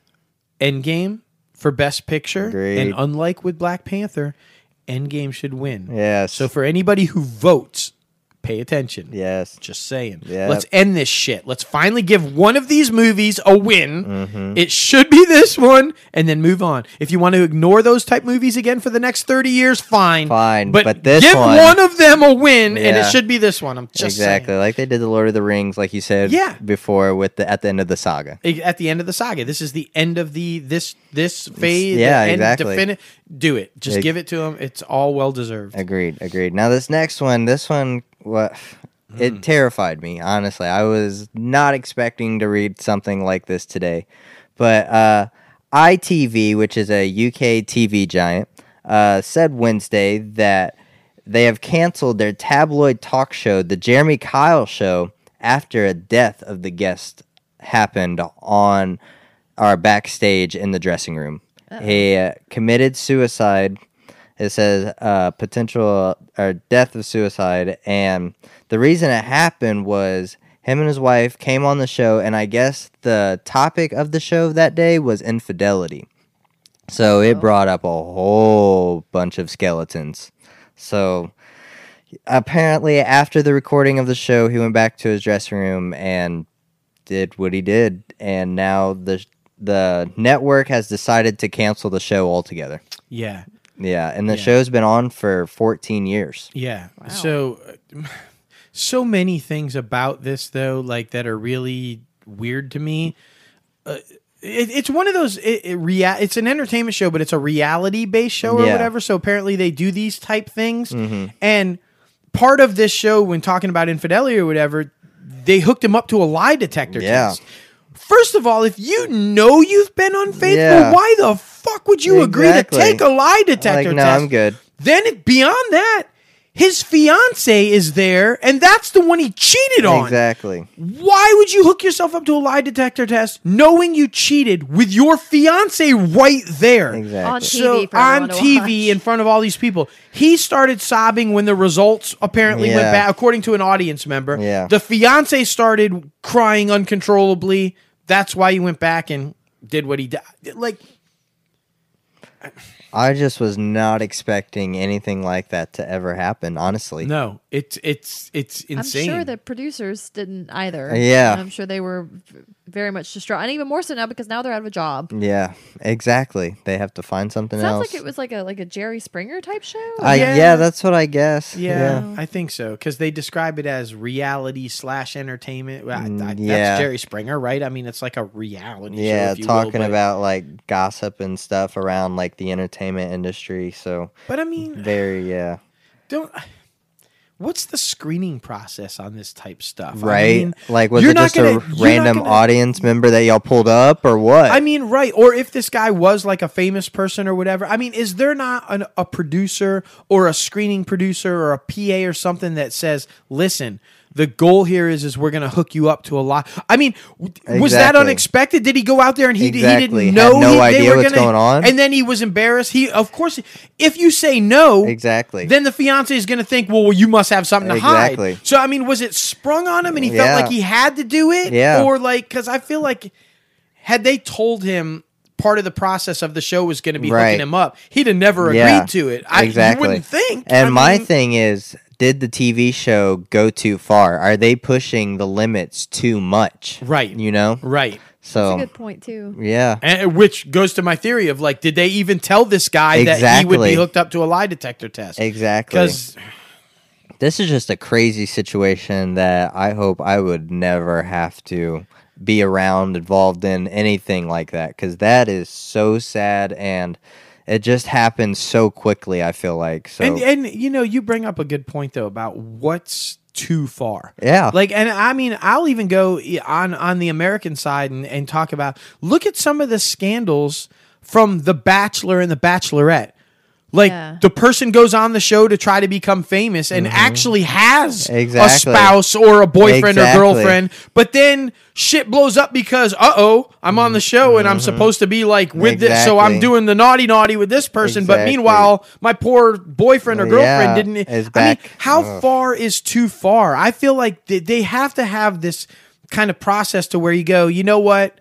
Endgame for Best Picture. Agreed. And unlike with Black Panther, Endgame should win. yes. So for anybody who votes, pay attention. yes, Just saying. Yep. Let's end this shit. Let's finally give one of these movies a win. Mm-hmm. It should be this one, and then move on. If you want to ignore those type movies again for the next thirty years, fine. Fine, But, but this give one- of them a win, and it should be this one. I'm just exactly saying. like they did the Lord of the Rings, like you said, Yeah. before with the at the end of the saga. at the end of the saga. This is the end of the this this phase. yeah, exactly. defini- do it. Just Ex- give it to them. It's all well deserved. Agreed, agreed. Now this next one, this one, what Hmm. it terrified me. Honestly, I was not expecting to read something like this today, but uh, ITV, which is a UK TV giant, uh, said Wednesday that they have canceled their tabloid talk show, the Jeremy Kyle Show, after a death of the guest happened on our backstage in the dressing room. He uh, committed suicide. It says uh, potential or death of suicide, and the reason it happened was him and his wife came on the show, and I guess the topic of the show that day was infidelity. So it brought up a whole bunch of skeletons. So apparently, after the recording of the show, he went back to his dressing room and did what he did, and now the the network has decided to cancel the show altogether. Yeah, Yeah, and the Yeah. show's been on for 14 years. yeah. So so many things about this though, like that are really weird to me. Uh, it, it's one of those it, it rea- it's an entertainment show but it's a reality based show or Yeah. whatever so apparently they do these type things Mm-hmm. and part of this show when talking about infidelity or whatever they hooked him up to a lie detector Yeah. test first of all if you know you've been unfaithful Yeah. why the fuck would you agree to take a lie detector Like, no, test I'm good. then it, beyond that his fiance is there and that's the one he cheated on Exactly. why would you hook yourself up to a lie detector test knowing you cheated with your fiance right there? Exactly. On TV So on TV in front of all these people, he started sobbing when the results apparently went Yeah. back, according to an audience member. Yeah. The fiance started crying uncontrollably. That's why he went back and did what he did. Like, I just was not expecting anything like that to ever happen. Honestly, no, it's it's it's insane. I'm sure the producers didn't either. Yeah. I'm sure they were v- very much distraught, and even more so now because now they're out of a job. Yeah, exactly. They have to find something Sounds else. like it was like a like a Jerry Springer type show. I, Yeah. yeah. that's what I guess. Yeah, I think so because they describe it as reality slash entertainment. Well, I- Mm, I- yeah. That's Jerry Springer, right? I mean, it's like a reality. Yeah, show, if you will, talking about like gossip and stuff around like the entertainment industry. So But I mean, very, yeah, don't. What's the screening process on this type stuff? I right. mean, like, was it just gonna- a random gonna- audience member that y'all pulled up, or what? I mean, right. Or if this guy was like a famous person or whatever. I mean, is there not an, a producer or a screening producer or a PA or something that says, listen, the goal here is is we're going to hook you up to a lot. I mean, w- was that Exactly. unexpected? Did he go out there and he, Exactly. he didn't know no he- they idea were what's gonna- going on? And then he was embarrassed. He of course if you say no, exactly. then the fiance is going to think, well, well, you must have something to Exactly. hide. So I mean, was it sprung on him and he Yeah. felt like he had to do it? Yeah. Or like, because I feel like had they told him part of the process of the show was going to be Right. hooking him up, he'd have never agreed Yeah, to it. I exactly. you wouldn't think. And I my mean, thing is, did the TV show go too far? Are they pushing the limits too much? Right. You know. right. So That's So a good point too. yeah. And, which goes to my theory of like, did they even tell this guy that he would be hooked up to a lie detector test? Exactly. Because this is just a crazy situation that I hope I would never have to be around involved in anything like that because that is so sad and it just happens so quickly I feel like so and and you know, you bring up a good point though about what's too far. yeah Like, and I mean, I'll even go on on the American side and, and talk about look at some of the scandals from The Bachelor and The Bachelorette. Like Yeah. the person goes on the show to try to become famous and actually has Mm-hmm. Exactly. a spouse or a boyfriend Exactly. or girlfriend, but then shit blows up because uh oh, I'm on the show and I'm supposed to be like with this, so I'm Mm-hmm. Doing the naughty naughty with this person, but meanwhile my poor boyfriend or Yeah, girlfriend didn't. is I mean, how Ugh. far is too far? I feel like they have to have this kind of process to where you go, you know what?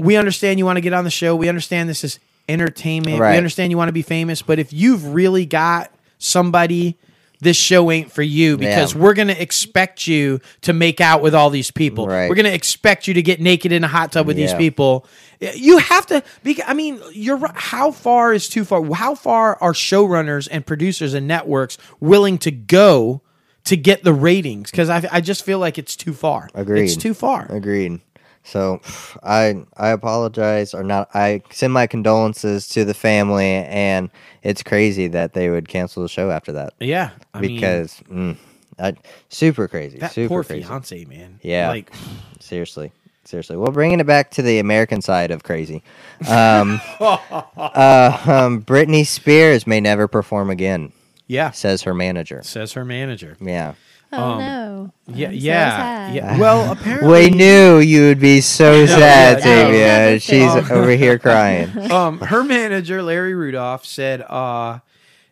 We understand you want to get on the show. We understand this is entertainment. We understand you want to be famous, but if you've really got somebody this show ain't for you because Yeah. we're going to expect you to make out with all these people. Right. We're going to expect you to get naked in a hot tub with these people. You have to be I mean, you're how far is too far? How far are showrunners and producers and networks willing to go to get the ratings? Cuz I I just feel like it's too far. Agreed. It's too far. Agreed. So I I apologize or not I send my condolences to the family and it's crazy that they would cancel the show after that Yeah. I mean, because mm, I, super crazy that super poor crazy fiance, man. Yeah. Like seriously seriously well bringing it back to the American side of crazy um, uh, um Britney Spears may never perform again yeah, says her manager says her manager. yeah Oh Um, no. Yeah, I'm so yeah, sad. yeah. Well, apparently, we knew you would be so sad yeah, yeah. Tavia she's Um, over here crying um, her manager Larry Rudolph said uh,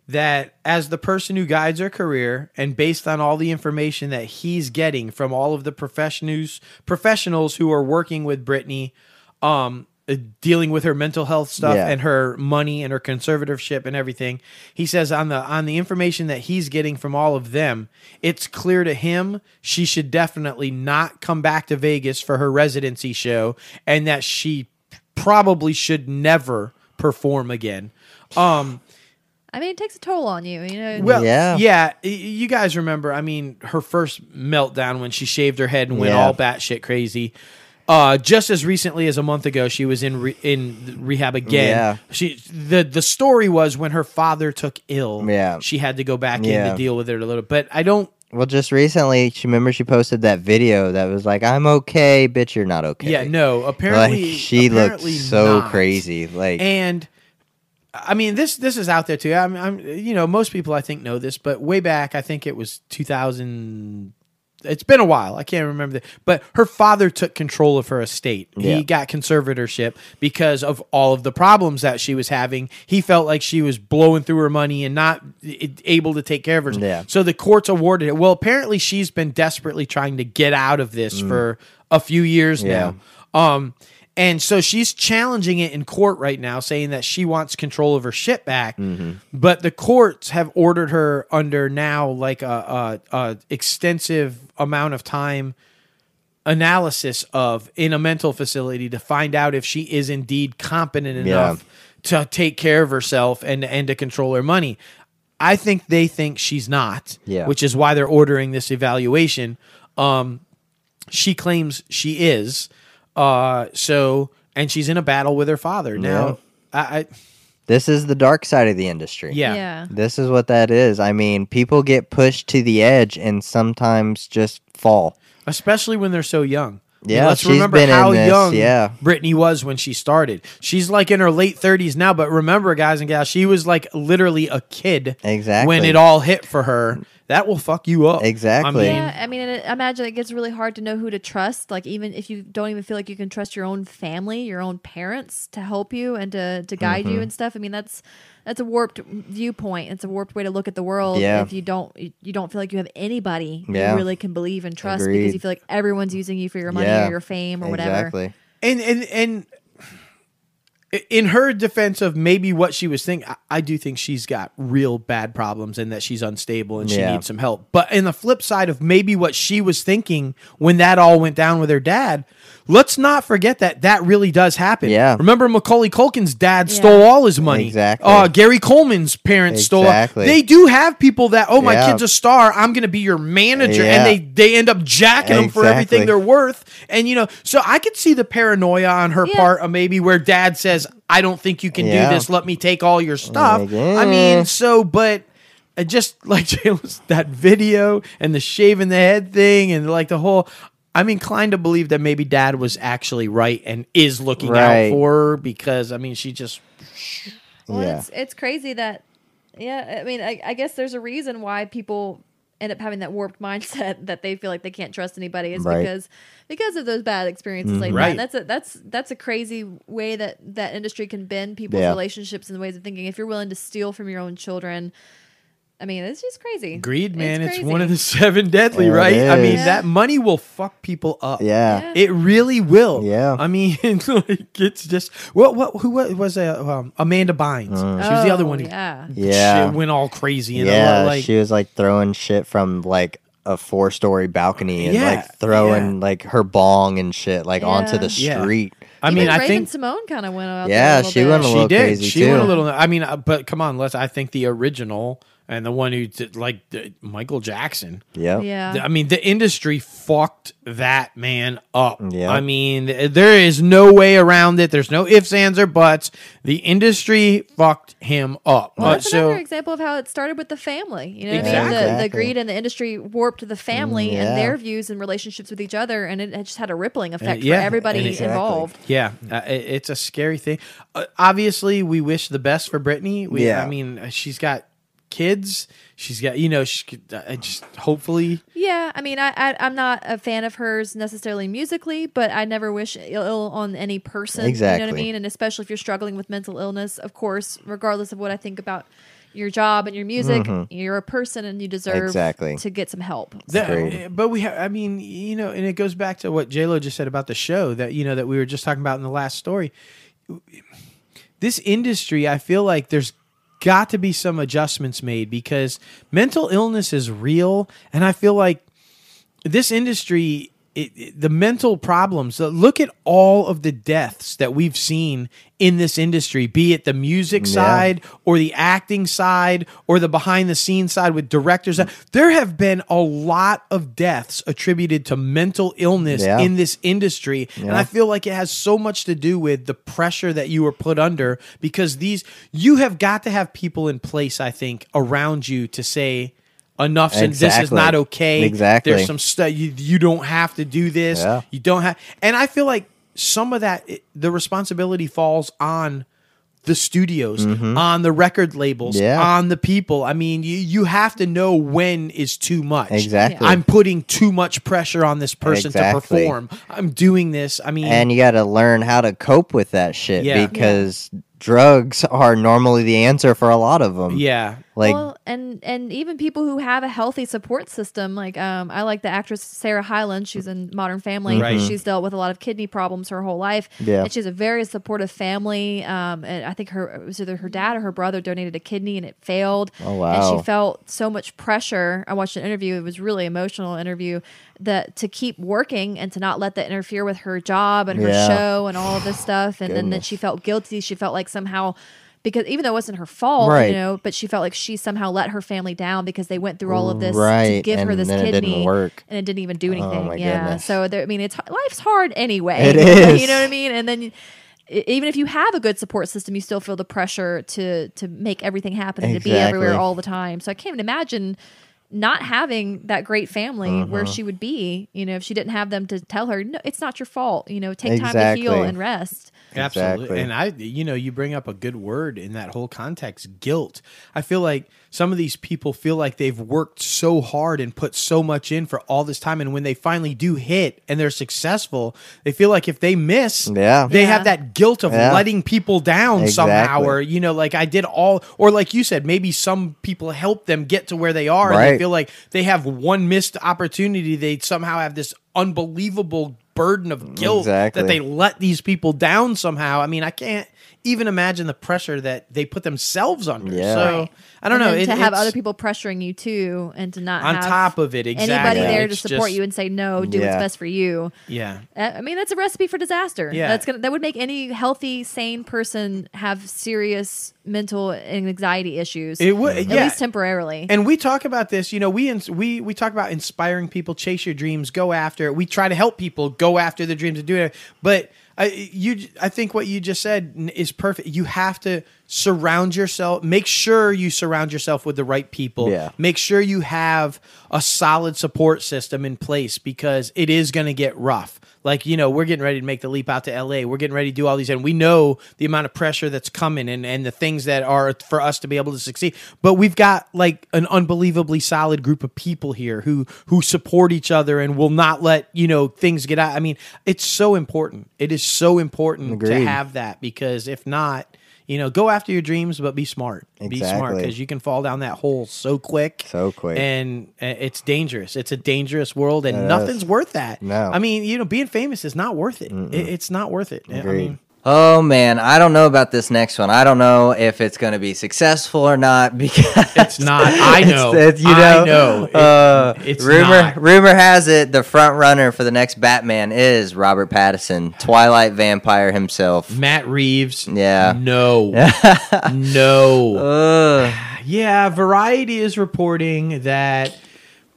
that as the person who guides her career, and based on all the information that he's getting from all of the professionals professionals who are working with Britney, um, dealing with her mental health stuff Yeah. and her money and her conservatorship and everything, he says on the on the information that he's getting from all of them, it's clear to him she should definitely not come back to Vegas for her residency show, and that she probably should never perform again. Um, I mean, it takes a toll on you. You know. well, Yeah. yeah, you guys remember? I mean, her first meltdown when she shaved her head and went Yeah. all batshit crazy. Uh, just as recently as a month ago, she was in re- in rehab again. Yeah. She the the story was when her father took ill. Yeah. she had to go back in Yeah. to deal with it a little. But I don't. Well, just recently, she remember she posted that video that was like, "I'm okay, bitch, you're not okay." Yeah, no. like Apparently, she looked apparently so not. crazy. Like, And I mean, this this is out there too. I'm, I'm, you know, most people I think know this, but way back, I think it was 2000. It's been a while. I can't remember that. But her father took control of her estate. Yeah. He got conservatorship because of all of the problems that she was having. He felt like she was blowing through her money and not able to take care of her. Yeah. So the courts awarded it. Well, apparently she's been desperately trying to get out of this for a few years Mm. Yeah. now. Um, And so she's challenging it in court right now, saying that she wants control of her shit back. But the courts have ordered her under now like a, a, a extensive amount of time analysis of in a mental facility to find out if she is indeed competent enough to take care of herself and and to control her money. I think they think she's not, Yeah. which is why they're ordering this evaluation. Um, she claims she is. Uh, so and she's in a battle with her father now. I, I This is the dark side of the industry. yeah. Yeah. This is what that is. I mean, people get pushed to the edge and sometimes just fall. especially when they're so young. I mean, Yeah, let's she's remember been in how this, young yeah. Britney was when she started. She's like in her late thirties now, but remember, guys and gals, she was like literally a kid Exactly. when it all hit for her. That will fuck you up. Exactly. I mean, Yeah, I mean, I imagine it gets really hard to know who to trust. Like, even if you don't even feel like you can trust your own family, your own parents to help you and to, to guide Mm-hmm. you and stuff. I mean, that's that's a warped viewpoint. It's a warped way to look at the world. Yeah. If you don't, you don't feel like you have anybody Yeah. you really can believe and trust Agreed. because you feel like everyone's using you for your money Yeah. or your fame or whatever. Exactly. and and and in her defense of maybe what she was thinking, I, I do think she's got real bad problems and that she's unstable and she Yeah. needs some help. But in the flip side of maybe what she was thinking when that all went down with her dad, let's not forget that that really does happen. Yeah. Remember Macaulay Culkin's dad Yeah. stole all his money. Exactly. Uh, Gary Coleman's parents stole. Exactly. They do have people that oh my Yeah. kid's a star. I'm going to be your manager, Yeah. and they they end up jacking them for everything they're worth. And you know, so I could see the paranoia on her Yeah. part of maybe where dad says, "I don't think you can Yeah. do this. Let me take all your stuff." Like, I eh. mean, so but. uh, Just like Jayla's that video and the shaving the head thing and like the whole, I'm inclined to believe that maybe Dad was actually right and is looking Right. out for her because I mean she just Well, Yeah. it's it's crazy that, yeah. I mean, I, I guess there's a reason why people end up having that warped mindset that they feel like they can't trust anybody is Right. because because of those bad experiences mm-hmm. like Right. that. That's a that's that's a crazy way that that industry can bend people's Yeah. relationships and ways of thinking. If you're willing to steal from your own children, I mean, it's just crazy. Greed, man. It's, crazy. one of the seven deadly, Yeah, right? I mean, is. that money will fuck people up. Yeah. Yeah. It really will. Yeah. I mean, like, it's just what what who what was uh, um, Amanda Bynes? She was the other one. who Yeah. Yeah. shit went all crazy. And yeah, like she was like throwing shit from like a four story balcony and Yeah, like throwing yeah. like her bong and shit like onto the Yeah. street. I Even mean, I think Simone kind of went out. Yeah, there a little she bit. went a she little did. crazy, she went a little. I mean, uh, but come on, let's. I think the original and the one who did like the, Michael Jackson. Yep. Yeah. I mean, the industry fucked that man up. Yeah. I mean, there is no way around it. There's no ifs, ands, or buts. The industry fucked him up. Well, Uh, that's so, another example of how it started with the family. You know what I mean? The, the greed and the industry warped the family Mm, and their views and relationships with each other, and it had just had a rippling effect yeah, for everybody exactly. involved. yeah, uh, it- it's a scary thing. Uh, obviously, we wish the best for Britney. We, Yeah. I mean, uh, she's got kids. She's got, you know, she could, uh, just hopefully. Yeah, I mean, I, I I'm not a fan of hers necessarily musically, but I never wish ill on any person. Exactly. You know what I mean? And especially if you're struggling with mental illness, of course, regardless of what I think about your job and your music, you're a person and you deserve Mm-hmm. Exactly. to get some help. That- uh, but we have, I mean, you know, and it goes back to what J Lo just said about the show that you know that we were just talking about in the last story. This industry, I feel like there's got to be some adjustments made because mental illness is real, and I feel like this industry. It, it- the mental problems. uh, Look at all of the deaths that we've seen in this industry, be it the music Yeah. side or the acting side or the behind the scenes side with directors. There have been a lot of deaths attributed to mental illness Yeah. in this industry. And I feel like it has so much to do with the pressure that you were put under because these, you have got to have people in place, I think, around you to say, Enough, and this is not okay. Exactly. There's some stuff you you don't have to do this. Yeah. You don't have, and I feel like some of that it- the responsibility falls on the studios, on the record labels, Mm-hmm. Yeah. on the people. I mean, you you have to know when is too much. Exactly. I'm putting too much pressure on this person Exactly. to perform. I'm doing this. I mean, And you got to learn how to cope with that shit Yeah. because drugs are normally the answer for a lot of them. yeah. Like well, and and even people who have a healthy support system, like um, I like the actress Sarah Hyland. She's in Modern Family. Right. She's dealt with a lot of kidney problems her whole life. Yeah. and she has a very supportive family. Um, and I think her it was either her dad or her brother donated a kidney and it failed. Oh, wow. And she felt so much pressure. I watched an interview. It was really emotional interview that to keep working and to not let that interfere with her job and her Yeah. show and all of this stuff. And then that she felt guilty. She felt like somehow because even though it wasn't her fault, Right. you know, but she felt like she somehow let her family down because they went through all of this to Right, give her this kidney and it didn't even do Oh, anything. my yeah. goodness. So there, I mean, it's life's hard anyway. It is. you know what I mean? And then. Even if you have a good support system, you still feel the pressure to to make everything happen and to be everywhere all the time. So I can't even imagine not having that great family where Uh-huh. she would be. You know, if she didn't have them to tell her, no, it's not your fault. You know, take time to heal and rest. Absolutely. Exactly. And I, you know, you bring up a good word in that whole context guilt. I feel like some of these people feel like they've worked so hard and put so much in for all this time. And when they finally do hit and they're successful, they feel like if they miss, Yeah. they Yeah. have that guilt of Yeah. letting people down somehow. Or, you know, like I did all, or like you said, maybe some people help them get to where they are. And they feel like they have one missed opportunity. They somehow have this unbelievable burden of guilt Exactly. that they let these people down somehow. I mean, I can't even imagine the pressure that they put themselves under. Yeah. So Right. I don't And know. it- to have other people pressuring you too, and to not on have top of it, exactly. anybody there to support just- you and say no, do Yeah. what's best for you. Yeah. Uh, I mean, that's a recipe for disaster. Yeah. that's gonna that would make any healthy, sane person have serious mental and anxiety issues. It would. at Yeah. least temporarily. And we talk about this, you know, we ins- we we talk about inspiring people, chase your dreams, go after it. We try to help people go after their dreams and do it. But I you I think what you just said is perfect. You have to surround yourself, make sure you surround yourself with the right people. Yeah. Make sure you have a solid support system in place because it is going to get rough. Like, you know, we're getting ready to make the leap out to LA. We're getting ready to do all these and we know the amount of pressure that's coming and and the things that are for us to be able to succeed. But we've got like an unbelievably solid group of people here who who support each other and will not let, you know, things get out. I mean, it's so important. It is so important to have that because if not, you know, go after your dreams, but be smart. Exactly. Be smart because you can fall down that hole so quick. So quick. And it's dangerous. It's a dangerous world, and It nothing's is. worth that. No. I mean, you know, being famous is not worth it. it it's not worth it. I mean, Oh man, I don't know about this next one. I don't know if it's going to be successful or not because It's not. I know. It's- you I know. know. It- uh, it's rumor not. rumor has it the front runner for the next Batman is Robert Pattinson, Twilight vampire himself. Matt Reeves. Yeah. No. no. Ugh. Yeah, Variety is reporting that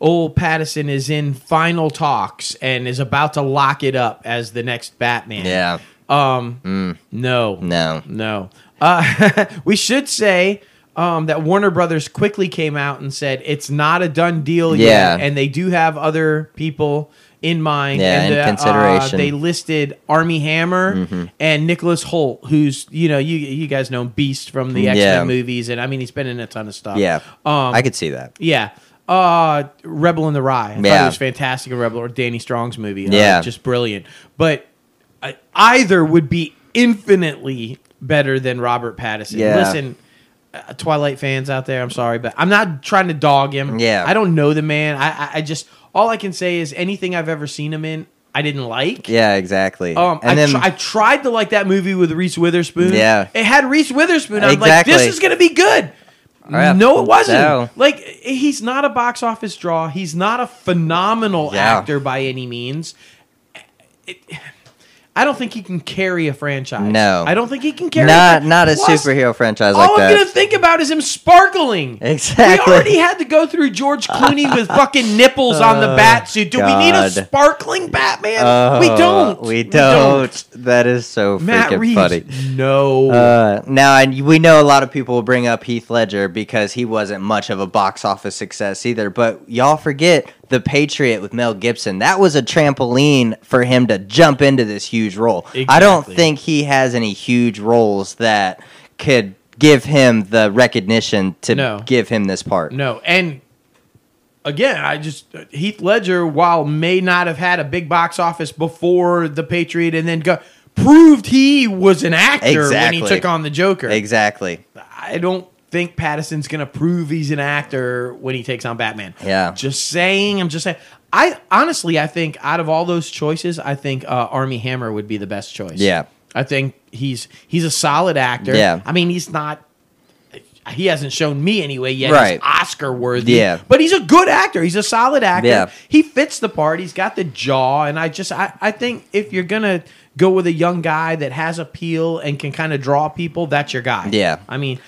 old Pattinson is in final talks and is about to lock it up as the next Batman. yeah. Um. No. No. No. Uh, we should say um, that Warner Brothers quickly came out and said it's not a done deal Yeah. yet, and they do have other people in mind. Yeah, and in uh, consideration. they listed Armie Hammer Mm-hmm. and Nicholas Hoult, who's you know you you guys know Beast from the X Men Yeah. movies, and I mean he's been in a ton of stuff. Yeah. Um. I could see that. Yeah. Uh, Rebel in the Rye. I thought Yeah. it was fantastic. in Rebel or Danny Strong's movie. Uh, Yeah. just brilliant. But uh, either would be infinitely better than Robert Pattinson. Yeah. Listen, uh, Twilight fans out there, I'm sorry, but I'm not trying to dog him. Yeah. I don't know the man. I, I, I just all I can say is anything I've ever seen him in, I didn't like. Yeah, exactly. Um, I, and then tr- I tried to like that movie with Reese Witherspoon. Yeah. it had Reese Witherspoon. I'm like, this is gonna be good. Yeah. No, it wasn't. No. Like he's not a box office draw. He's not a phenomenal Yeah. actor by any means. It- I don't think he can carry a franchise. No. I don't think he can carry. not a, not a Plus, superhero franchise All like I'm that. gonna think about is him sparkling. Exactly. We already had to go through George Clooney with fucking nipples on the Oh, bat suit. Do we need a sparkling Batman? Oh, we don't. We don't. That is so Matt freaking Reeves. funny. No. Uh, now, and we know a lot of people will bring up Heath Ledger because he wasn't much of a box office success either. But y'all forget The Patriot with Mel Gibson. That was a trampoline for him to jump into this huge role. I don't think he has any huge roles that could give him the recognition to No. give him this part. No, and again, I just Heath Ledger, while may not have had a big box office before the Patriot, and then go, proved he was an actor when he took on the Joker. Exactly. I don't think Pattinson's to prove he's an actor when he takes on Batman. Yeah. Just saying. I'm just saying. I honestly, I think out of all those choices, I think uh, Armie Hammer would be the best choice. Yeah. I think he's he's a solid actor. Yeah. I mean, he's not. He hasn't shown me anyway yet. Right. He's Oscar worthy. Yeah. But he's a good actor. He's a solid actor. Yeah. He fits the part. He's got the jaw. And I just I, I think if you're gonna go with a young guy that has appeal and can kind of draw people, that's your guy. Yeah. I mean,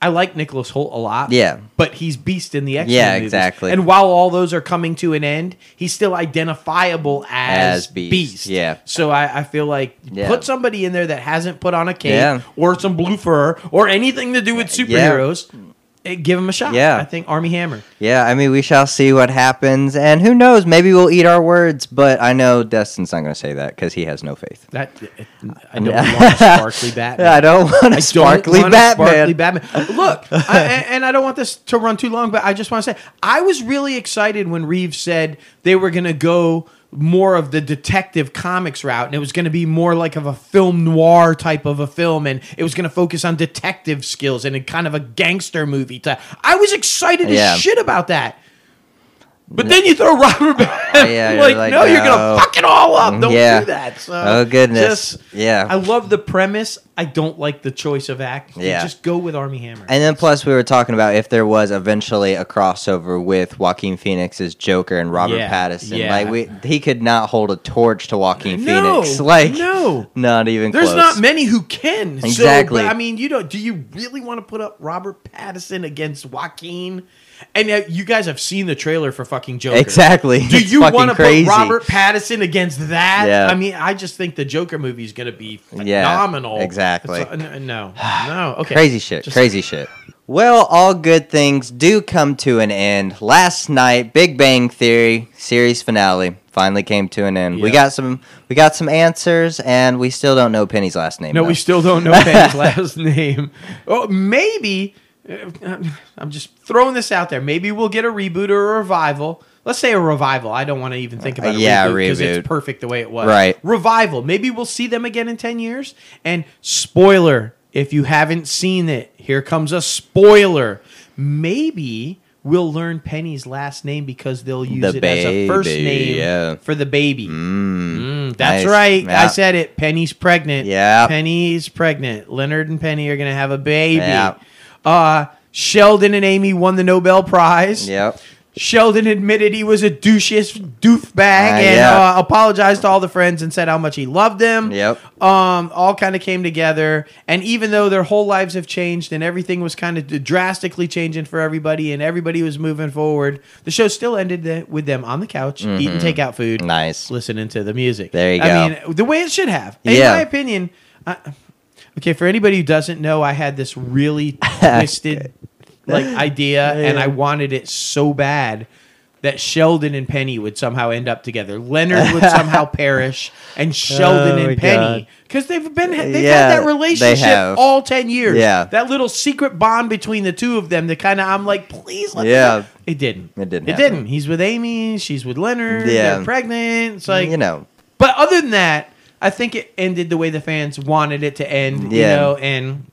I like Nicholas Hoult a lot. Yeah. But he's beast in the X Men. Yeah, movies. exactly. And while all those are coming to an end, he's still identifiable as, As Beast, beast. yeah. So I, I feel like Yeah. put somebody in there that hasn't put on a cape Yeah. or some blue fur or anything to do with superheroes. eh, Eh, give him a shot. Yeah. I think Armie Hammer. Yeah, I mean, we shall see what happens, and who knows? Maybe we'll eat our words. But I know Destin's not going to say that because he has no faith. That eh, eh, I don't want a sparkly Batman. I don't want a I don't sparkly want a Batman. sparkly Batman. Look, I, and and I don't want this to run too long, but I just want to say I was really excited when Reeves said they were going to go more of the detective comics route, and it was going to be more like of a film noir type of a film, and it was going to focus on detective skills and a kind of a gangster movie. Type. I was excited Yeah. as shit about that. But then you throw Robert oh, Bat- Yeah, like, like, no, you're gonna fuck it all up. Don't Yeah. do that. So Oh, goodness. just- Yeah. I love the premise. I don't like the choice of act. Yeah. just go with Armie Hammer. And then plus we were talking about if there was eventually a crossover with Joaquin Phoenix's Joker and Robert Yeah, Pattinson. yeah. Like we he could not hold a torch to Joaquin No, Phoenix. Like no. not even There's close. not many who can. Exactly. So, I mean, you know, do you really want to put up Robert Pattinson against Joaquin? And uh, you guys have seen the trailer for fucking Joker. Exactly. Do you want to put. Robert Pattinson against that? Yeah. I mean, I just think the Joker movie is going to be Yeah, phenomenal. exactly. So, no, no, okay. Crazy shit. Just- crazy shit. Well, all good things do come to an end. Last night, Big Bang Theory series finale finally came to an end. We got some we got some answers and we still don't know Penny's last name. No, though. we still don't know Penny's last name. Oh, maybe. Uh, I'm just throwing this out there. Maybe we'll get a reboot or a revival. Let's say a revival. I don't want to even think about a yeah, reboot because it's perfect the way it was. Right. Revival. Maybe we'll see them again in 10 years. And spoiler, if you haven't seen it, here comes a spoiler. Maybe we'll learn Penny's last name because they'll use The it as a first name yeah. for the baby. Mm, that's nice. right. I said it. Penny's pregnant. Yeah. Penny's pregnant. Leonard and Penny are going to have a baby. Yeah. Uh, Sheldon and Amy won the Nobel Prize. Yep. Sheldon admitted he was a douchiest doofbag Uh, and yeah. uh, apologized to all the friends and said how much he loved them. Yep. Um, all kind of came together, and even though their whole lives have changed and everything was kind of drastically changing for everybody, and everybody was moving forward, the show still ended the, with them on the couch eating takeout food, Mm-hmm. Nice. listening to the music. There you I go. I mean, the way it should have. In Yeah. my opinion. I, okay, for anybody who doesn't know, I had this really twisted like idea, and I wanted it so bad that Sheldon and Penny would somehow end up together. Leonard would somehow perish, and Sheldon Oh and Penny. Because they've been they've Yeah, had that relationship all ten years. Yeah. that little secret bond between the two of them. That kind of I'm like, please, let Yeah. It didn't. It didn't It happen. didn't. He's with Amy. She's with Leonard. Yeah. They're pregnant. It's like you know. but other than that, I think it ended the way the fans wanted it to end. You Yeah. know, and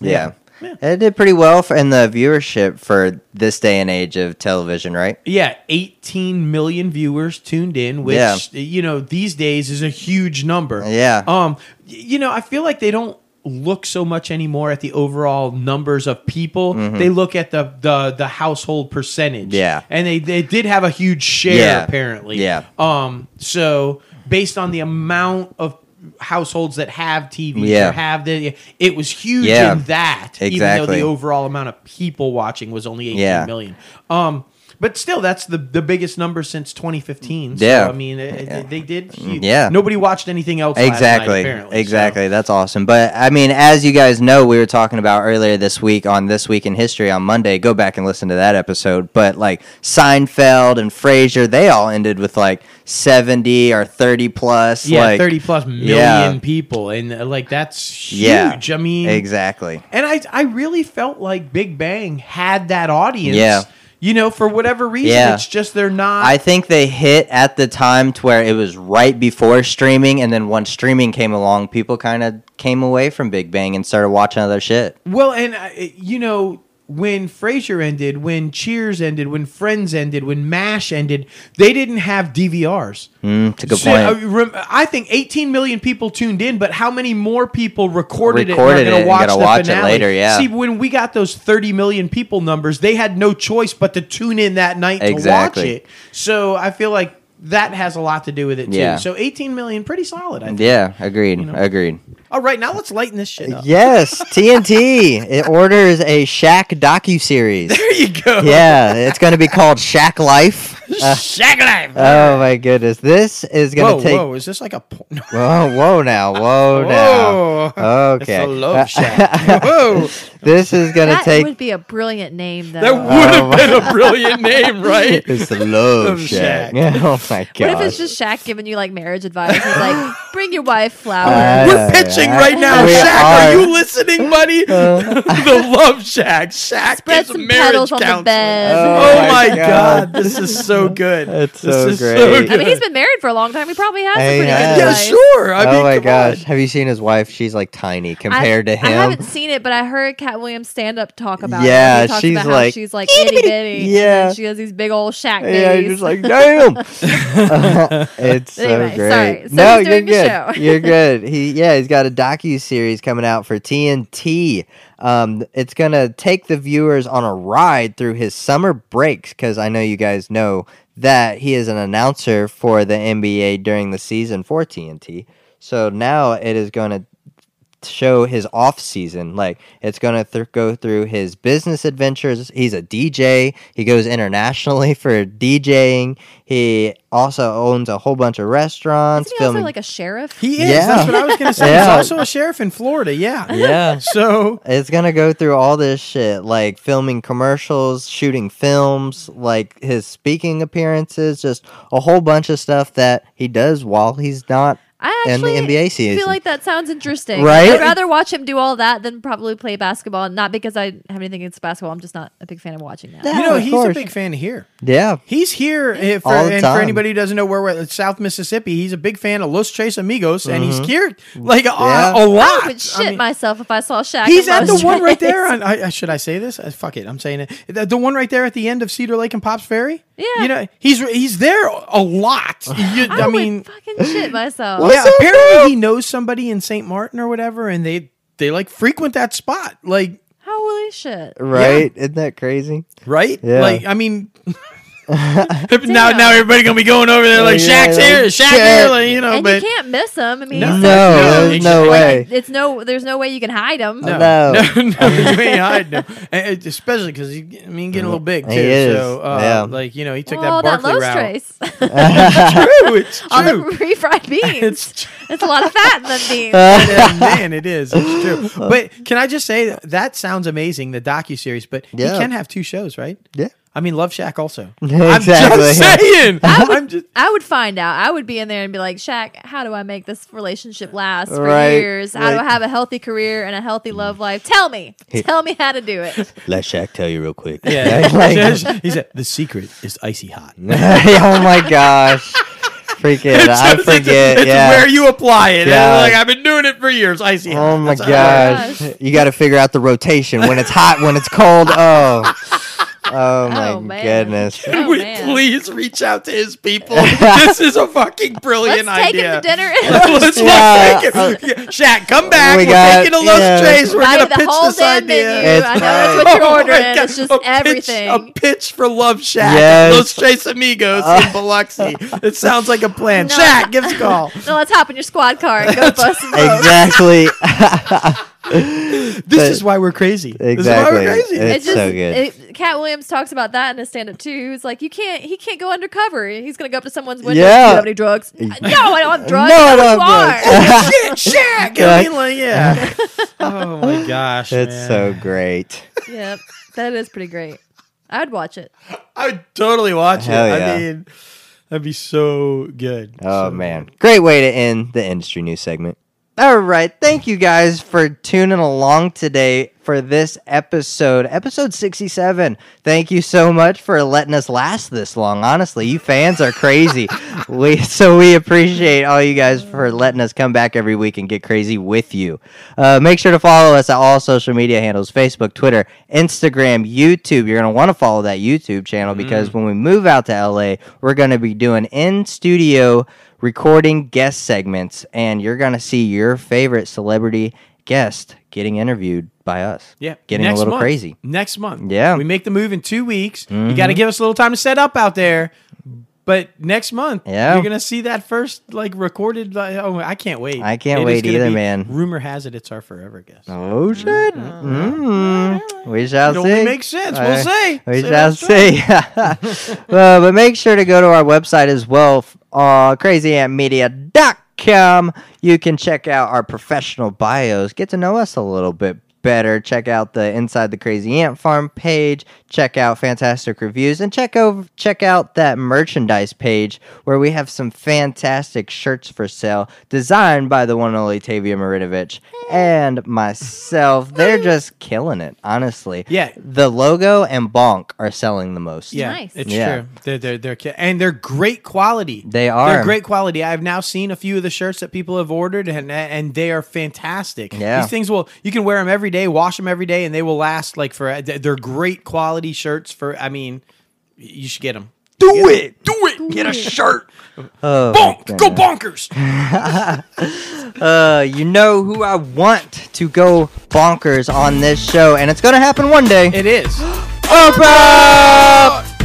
Yeah. Yeah. It did pretty well for in the viewership for this day and age of television, right? yeah, 18 million viewers tuned in, which Yeah. you know these days is a huge number. Yeah. Um, you know, I feel like they don't look so much anymore at the overall numbers of people. They look at the the the household percentage. Mm-hmm. Yeah. and they they did have a huge share Yeah. apparently. Yeah. Um, so based on the amount of households that have TVs Yeah. or have the it was huge Yeah. in that exactly. even though the overall amount of people watching was only eighteen million. Yeah. Um but still, that's the the biggest number since 2015. So, Yeah. I mean, it, Yeah. they did. Huge. Yeah. nobody watched anything else. last night, Exactly. apparently, exactly. That's awesome. But I mean, as you guys know, we were talking about earlier this week on This Week in History on Monday. Go back and listen to that episode. But like Seinfeld and Frasier, they all ended with like 70 or 30 plus. Yeah, like, 30 plus million Yeah. people, and uh, like that's Yeah. huge. I mean, Exactly. and I I really felt like Big Bang had that audience. Yeah. You know, for whatever reason, Yeah. it's just they're not. I think they hit at the time to where it was right before streaming, and then once streaming came along, people kind of came away from Big Bang and started watching other shit. Well, and uh, you know, when Frasier ended, when Cheers ended, when Friends ended, when MASH ended, they didn't have DVRs. Mm, good So, point. uh, I think 18 million people tuned in, but how many more people recorded, Recorded it and are going to watch the watch it later, yeah. See, when we got those 30 million people numbers, they had no choice but to tune in that night to watch it. So I feel like that has a lot to do with it too. Yeah. So 18 million, pretty solid. I think. yeah, agreed. Agreed. All right, now let's lighten this shit up. Yes, TNT. It orders a Shaq docu series. There you go. Yeah, it's going to be called Shaq Life. Uh, Shaq Life. oh my goodness, this is going to take. whoa! Is this like a? Po- Whoa, whoa now, whoa Whoa. now. Okay. It's a love shack. Whoa! this is going to take. That would be a brilliant name, though. That would Oh, have been a brilliant name, right? It's the love Love shack. Shack. oh my god. what if it's just Shaq giving you like marriage advice? He's like, bring your wife Uh, flowers. We're pitching right now, We Shaq. Are. are. Uh. you listening, buddy? the Love Shack. Shaq Spread gives some marriage petals on the bed. Oh, Oh my my god. God. this is so good. That's this so is great. I mean, he's been married for a long time. He probably has some He pretty has. good yeah, sure. I mean, oh my gosh, on. have you seen his wife? She's like tiny I- compared to him. I haven't seen it, but I heard Katt Williams stand up talk about it. Yeah, He talks she's about how like, she's like itty bitty. Yeah. she has these big old Shaq Yeah, babies. just like, damn. it's so great. sorry. So no, he's you're the good. show. you're good. He, yeah, he's got a docu series coming out for TNT. Um, it's gonna take the viewers on a ride through his summer breaks because I know you guys know that he is an announcer for the NBA during the season for TNT. So now it is going to show his off season. Like it's gonna th- go through his business adventures. He's a DJ. He goes internationally for DJing. He also owns a whole bunch of restaurants. Isn't he also like a sheriff? He is. Yeah. That's what I was going to say. He's also a sheriff in Florida. Yeah. yeah. So It's gonna go through all this shit, like filming commercials, shooting films, like his speaking appearances, just a whole bunch of stuff that he does while he's not I in the actually NBA season. feel like that sounds interesting. Right? I'd rather watch him do all that than probably play basketball. Not because I have anything against basketball. I'm just not a big fan of watching that. Yeah. you know of he's a big fan here. yeah, He's here if eh, for, All the and for anybody who doesn't know where we're at, South Mississippi. He's a big fan of Los Tres Amigos, and he's mm-hmm. here like a, Yeah. a lot. I would shit I mean, myself if I saw Shaq. He's in at the Los one right there. On, I, I- should I say this? Uh, fuck it, I'm saying it. The, the one right there at the end of Cedar Lake and Pops Ferry. Yeah. you know he's he's there a lot. You- I, I, would mean, fucking shit myself. What's yeah. up, Apparently, he knows somebody in St. Martin or whatever, and they they like frequent that spot. Like, Holy shit! right? Isn't that crazy? right? Yeah. Like, I mean. now, now everybody gonna be going over there like yeah, Shaq's here, like, Shaq Shaq. here, like, you know. and but you can't miss him. I mean, No. he's No, No, there's no like, way. It's no. There's no way you can hide him. No, No. no, no, you ain't hiding him. And especially because he, I mean, getting a little big too. He is, So, uh, yeah. like you know, he took oh, that that Barkley Lowe's route. trace. True, it's All the true. refried beans. It's It's a lot of fat in them beans. yeah, man, it is. It's true. But can I just say that, that sounds amazing, the docu series. But Yeah. he can have two shows, right? Yeah. I mean, Love Shack also. Exactly. I'm just saying. I'm just. I would find out. I would be in there and be like, Shaq, how do I make this relationship last for Right, years? How do I have a healthy career and a healthy love life? Tell me. Tell me how to do it. Let Shaq tell you real quick. Yeah, Like- he said the secret is icy hot. oh my gosh. Freaking, I It's- forget. It's, yeah. where you apply it. And like I've been doing it for years. Icy hot. Oh my That's how it gosh. You got to figure out the rotation when it's hot, when it's cold. Oh. Oh my Oh, man. goodness. Can Oh, we man. please reach out to his people? this is a fucking brilliant Let's brilliant take idea. him to dinner. Let's Yeah, take uh, him. Shaq, come back. we We are got- taking a Los yeah. Trays. We're Buy gonna pitch whole this damn idea. menu. It's I know that's what you're Oh ordering. God, It's just a pitch- everything. a pitch for Love Shack. Yes. Los Tres Amigos in Biloxi. It sounds like a plan. No. Shaq, give us a call. No, let's hop in your squad car and go bust some folks. Exactly. This But- is why we're crazy. This is why Exactly. we're crazy. It's so good. It, Katt Williams talks about that in his stand-up too. He's like, "You can't. He can't go undercover. He's gonna go up to someone's window. Yeah. Do you have any drugs? no, I don't have drugs. No, I I don't have are. drugs. Oh, shit, Shaq. Yeah. I mean, like, yeah. Oh my gosh, it's man. so great. yep, that is pretty great. I'd watch it. I would totally watch Hell it. yeah. I mean, that'd be so good. Oh So- man. Great way to end the industry news segment. All right. Thank you guys for tuning along today for this episode, episode 67. Thank you so much for letting us last this long. Honestly, you fans are crazy. we so we appreciate all you guys for letting us come back every week and get crazy with you. Uh, make sure to follow us at all social media handles: Facebook, Twitter, Instagram, YouTube. You're gonna want to follow that YouTube channel because when we move out to LA, we're gonna be doing in studio recording guest segments, and you're gonna see your favorite celebrity guest getting interviewed by us. Yeah, getting next a little month. crazy. Next month, Yeah. Mm-hmm. we make the move in two weeks. You got to give us a little time to set up out there. But next month, Yeah. you're gonna see that first like recorded. Like, oh, I can't wait! I can't It wait either, be- man. Rumor has it it's our forever guest. Oh shit! Mm. We shall It see. only makes sense. We'll see. We shall see. uh, but make sure to go to our website as well, uh, crazyantmedia.com. You can check out our professional bios, get to know us a little bit better. Check out the Inside the Crazy Ant Farm page. Check out fantastic reviews and check over check out that merchandise page where we have some fantastic shirts for sale designed by the one and only Tavia Marinovich and myself. They're just killing it, honestly. Yeah. The logo and Bonk are selling the most. Yeah, Nice. it's Yeah. true. They're, they're, they're, ki- and they're great quality. They are. They're great quality. I've now seen a few of the shirts that people have ordered, and and they are fantastic. Yeah. these things will you can wear them every day, wash them every day, and they will last like for. They're great quality shirts. For I mean, you should get them. Do it. Do it. Get a shirt. Oh, Bonk. Go bonkers. Uh, you know who I want to go bonkers on this show, and it's gonna happen one day. It is. Oprah!